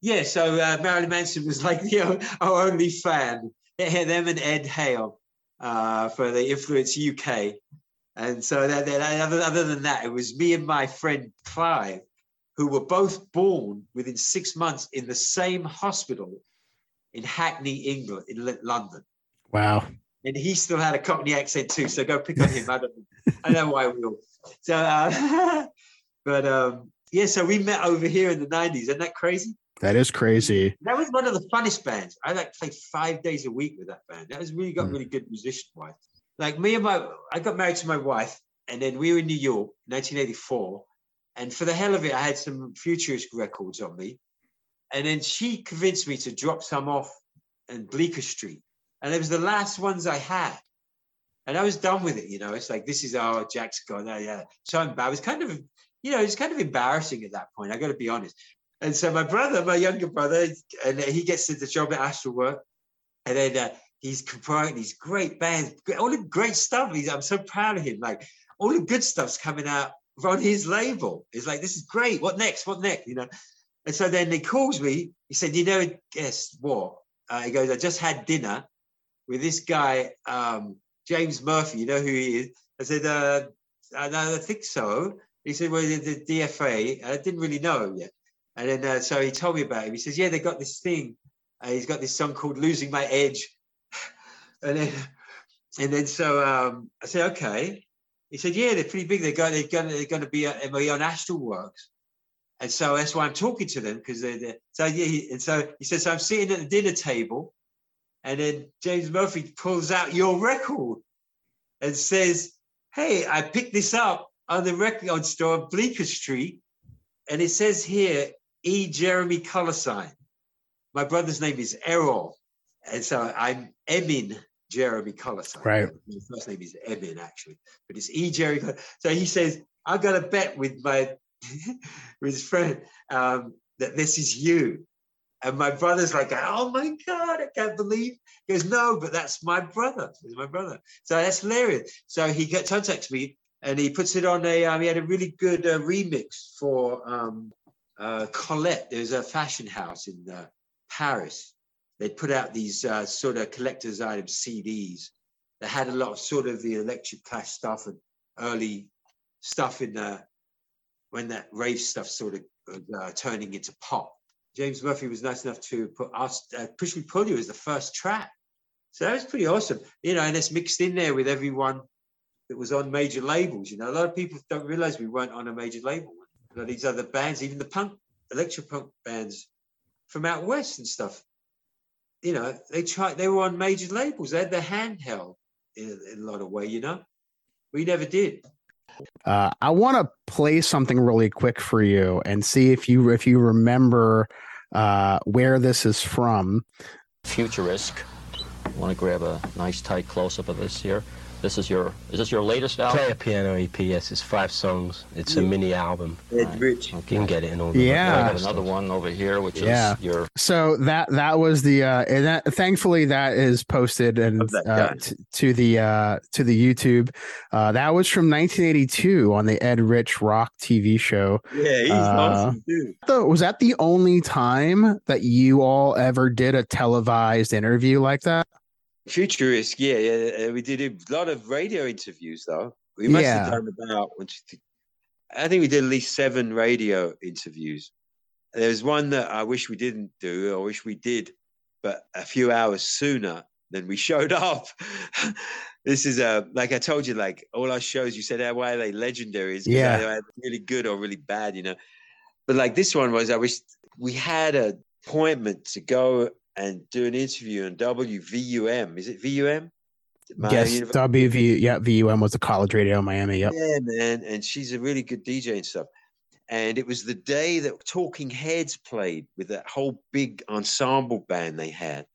Yeah, so uh, Marilyn Manson was like know, our only fan. Them and Ed Hale uh, for the Influence UK. And so that, that, other, other than that, it was me and my friend Clive, who were both born within six months in the same hospital in Hackney, England, in London. Wow. And he still had a Cockney accent too. So go pick on him. I don't, I don't know why we all. So, uh, but um, yeah, so we met over here in the 90s. Isn't that crazy? That is crazy. That was one of the funnest bands. I like played five days a week with that band. That was really got Mm. really good musician wise. Like me and my, I got married to my wife, and then we were in New York, 1984. And for the hell of it, I had some Futurisk records on me. And then she convinced me to drop some off in Bleecker Street. And it was the last ones I had. And I was done with it, you know. It's like this is oh, Jack's gone. Oh, yeah. So was kind of, you know, it's kind of embarrassing at that point. I got to be honest. And so my brother, my younger brother, and he gets the job at Astralwerk, and then uh, he's compiling these great bands, all the great stuff. He's, I'm so proud of him. Like all the good stuff's coming out on his label. It's like this is great. What next? What next? You know. And so then he calls me. He said, "You know, guess what?" Uh, he goes, "I just had dinner with this guy, um, James Murphy. You know who he is?" I said, uh, I, "I think so." He said, "Well, the, the DFA." I didn't really know yet. And then uh, so he told me about it. He says, "Yeah, they got this thing. Uh, he's got this song called "Losing My Edge." And then, and then so um, I said, "Okay." He said, "Yeah, they're pretty big. They're going. They're going. They're going to be, uh, on Astralwerks." And so that's why I'm talking to them because they're, they're so yeah. He, and so he says, so I'm sitting at the dinner table, and then James Murphy pulls out your record and says, "Hey, I picked this up on the record store on Bleecker Street, and it says here E. Jeremy Kolosine. My brother's name is Errol, and so I'm Emin Jeremy Kolosine. Right. My first name is Emin actually, but it's E. Jeremy. Color- So he says, "I got a bet with my with his friend um, that this is you." And my brother's like, "Oh my god, I can't believe." He goes, "No, but that's my brother. It's my brother." So that's hilarious. So he gets contacts me and he puts it on a. Um, he had a really good uh, remix for um, uh, Colette. There's a fashion house in uh, Paris. They put out these uh, sort of collector's item CDs that had a lot of sort of the electroclash stuff and early stuff in the when that rave stuff sort of uh, turning into pop. James Murphy was nice enough to put us, uh, Push Me Pull You as the first track. So that was pretty awesome, you know, and it's mixed in there with everyone that was on major labels. You know, a lot of people don't realize we weren't on a major label. A lot of these other bands, even the punk, electro punk bands from out west and stuff, you know, they tried, they were on major labels. They had their handheld in, in a lot of way, you know. We never did. Uh, I want to play something really quick for you and see if you if you remember uh, where this is from. Futurisk. I want to grab a nice tight close up of this here. This is your is this your latest album? Play a piano EP. Yes, it's five songs. It's a mini album. Ed Rich. You can get it in all the Yeah. I got another one over here, which Yeah. is your So that that was the uh and that thankfully that is posted and uh, t- to the uh to the YouTube. Uh that was from 1982 on the Ed Rich Rock TV show. Yeah, he's Uh, awesome too. Was that the only time that you all ever did a televised interview like that? Futurisk, yeah, yeah. uh, We did a lot of radio interviews though. We must Yeah. have done about one, two, three- I think we did at least seven radio interviews. There's one that I wish we didn't do, I wish we did, but a few hours sooner than we showed up. this is a like I told you, like all our shows, you said, "Ah, why are they legendary? Yeah. really good or really bad, you know. But like this one was, I wish we had an appointment to go and do an interview on WVUM. Is it VUM? Miami yes, University. WV yeah, VUM was the college radio in Miami. Yep. Yeah, man. And she's a really good DJ and stuff. And it was the day that Talking Heads played with that whole big ensemble band they had.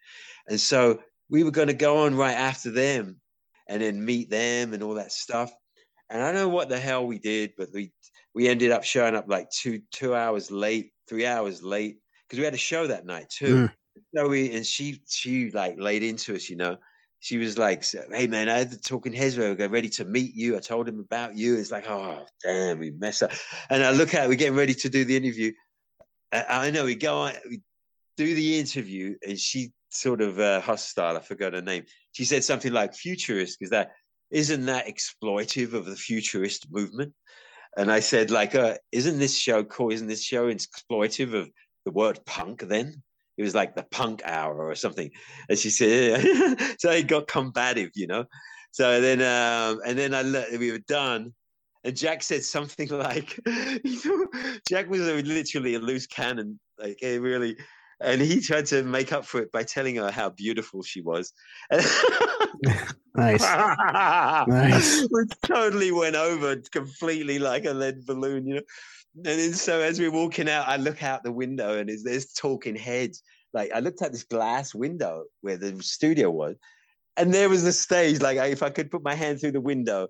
And so we were going to go on right after them and then meet them and all that stuff. And I don't know what the hell we did, but we we ended up showing up like two two hours late, three hours late, because we had a show that night too. So we and she she like laid into us, you know. She was like, "Hey man, I had the talking heads were ready to meet you. I told him about you. It's like, oh damn, we mess up." And I look at, we're getting ready to do the interview. I, I know we go on, we do the interview, and she sort of uh, hostile. I forgot her name. She said something like "futurist," because that isn't that exploitive of the futurist movement. And I said, like, uh, isn't this show cool? Isn't this show exploitive of the word punk? Then it was like the punk hour or something. And she said, yeah. so it got combative, you know. So then, um, and then I le- we were done, and Jack said something like, you know, Jack was a, literally a loose cannon, like he really, and he tried to make up for it by telling her how beautiful she was. Nice. Nice. Which totally went over completely like a lead balloon, you know. And then so as we're walking out, I look out the window and there's, there's talking heads. Like I looked at this glass window where the studio was, and there was the stage. Like I, if I could put my hand through the window,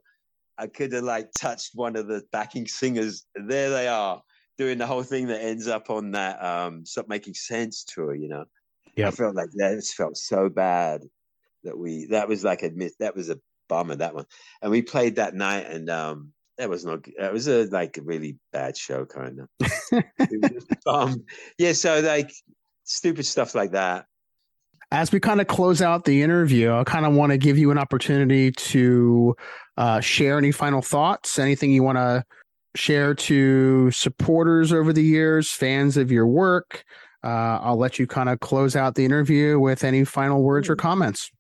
I could have like touched one of the backing singers. There they are doing the whole thing that ends up on that um Stop Making Sense tour, you know. yeah. I felt like that it felt so bad that we that was like a myth that was a bummer that one. And we played that night and um that was not that was a like a really bad show kind of. it was just a bum. Yeah, so like stupid stuff like that. as we kind of close out the interview, I kind of want to give you an opportunity to uh, share any final thoughts, anything you want to share to supporters over the years, fans of your work. Uh, I'll let you kind of close out the interview with any final words or comments.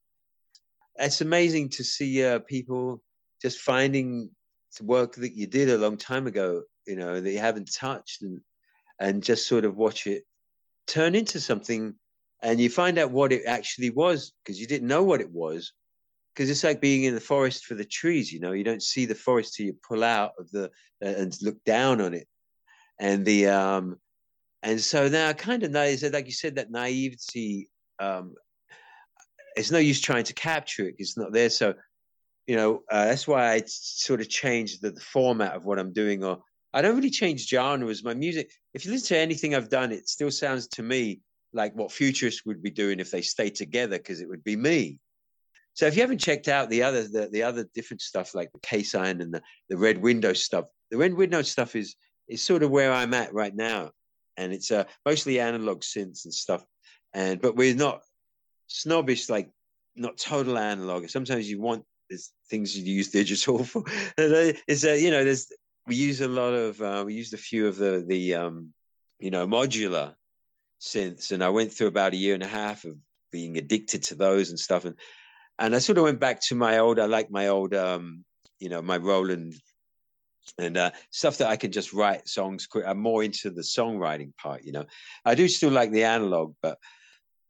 It's amazing to see uh, people just finding work that you did a long time ago, you know, that you haven't touched and and just sort of watch it turn into something and you find out what it actually was because you didn't know what it was because it's like being in the forest for the trees you know you don't see the forest till you pull out of the uh, and look down on it. And the um and so now kind of know that like you said that naivety um it's no use trying to capture it it's not there. So you know uh, that's why i sort of changed the, the format of what i'm doing or i don't really change genres. My music if you listen to anything i've done it still sounds to me like what futurists would be doing if they stayed together because it would be me. So if you haven't checked out the other the, the other different stuff like the case iron and the, the red window stuff the red window stuff is is sort of where i'm at right now. And it's uh, mostly analog synths and stuff. And but we're not snobbish like not total analog. Sometimes you want there's things you use digital for it's uh, you know there's we use a lot of uh, we used a few of the the um you know modular synths and i went through about a year and a half of being addicted to those and stuff and and i sort of went back to my old i like my old um you know my roland and uh, stuff that I can just write songs quick. I'm more into the songwriting part, you know. I do still like the analog, but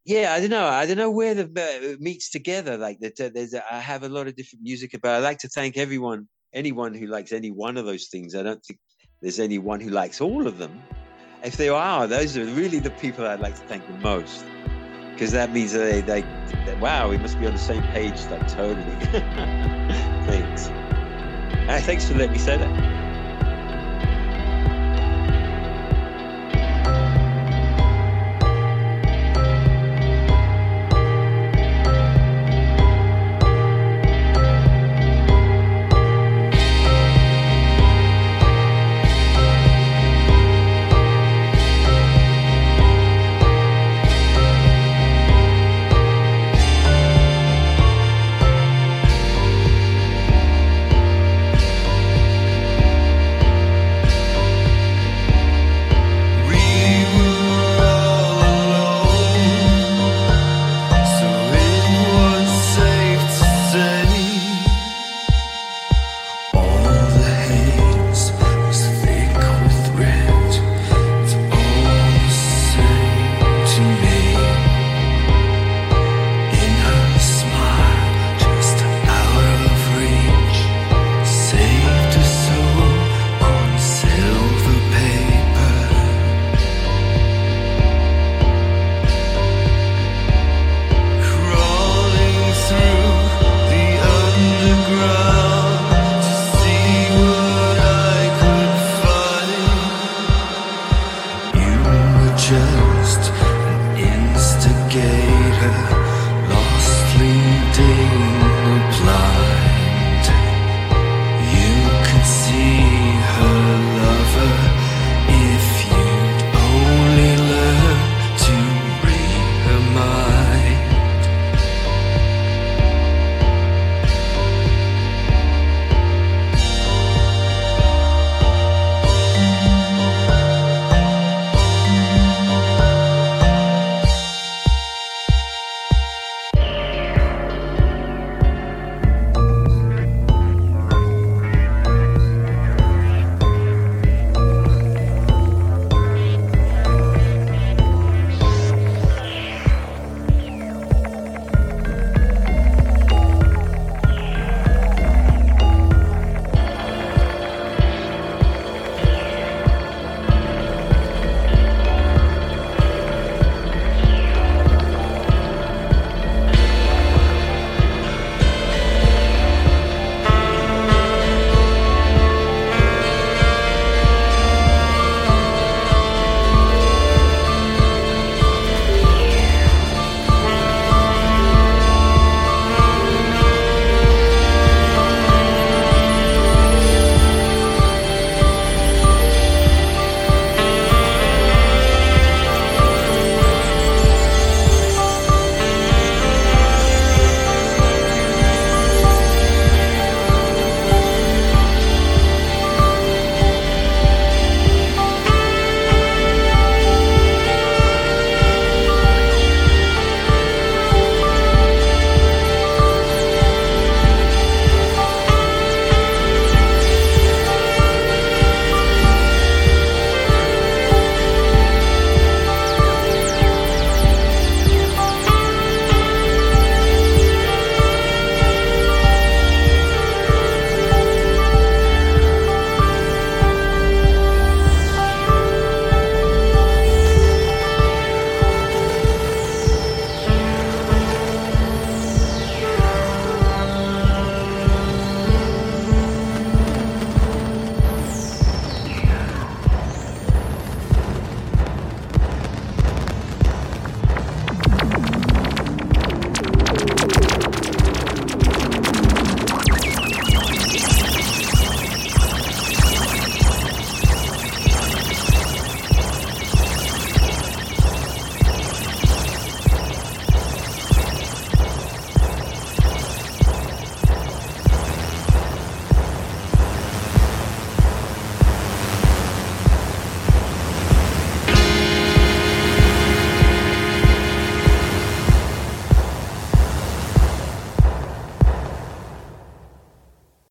yeah, I don't know. I don't know where the uh, meets together. Like that, uh, there's I have a lot of different music about. I like to thank everyone, anyone who likes any one of those things. I don't think there's anyone who likes all of them. If there are, those are really the people I'd like to thank the most, because that means they, they, that, wow, we must be on the same page, like totally. Thanks. Hey, thanks for letting me say that.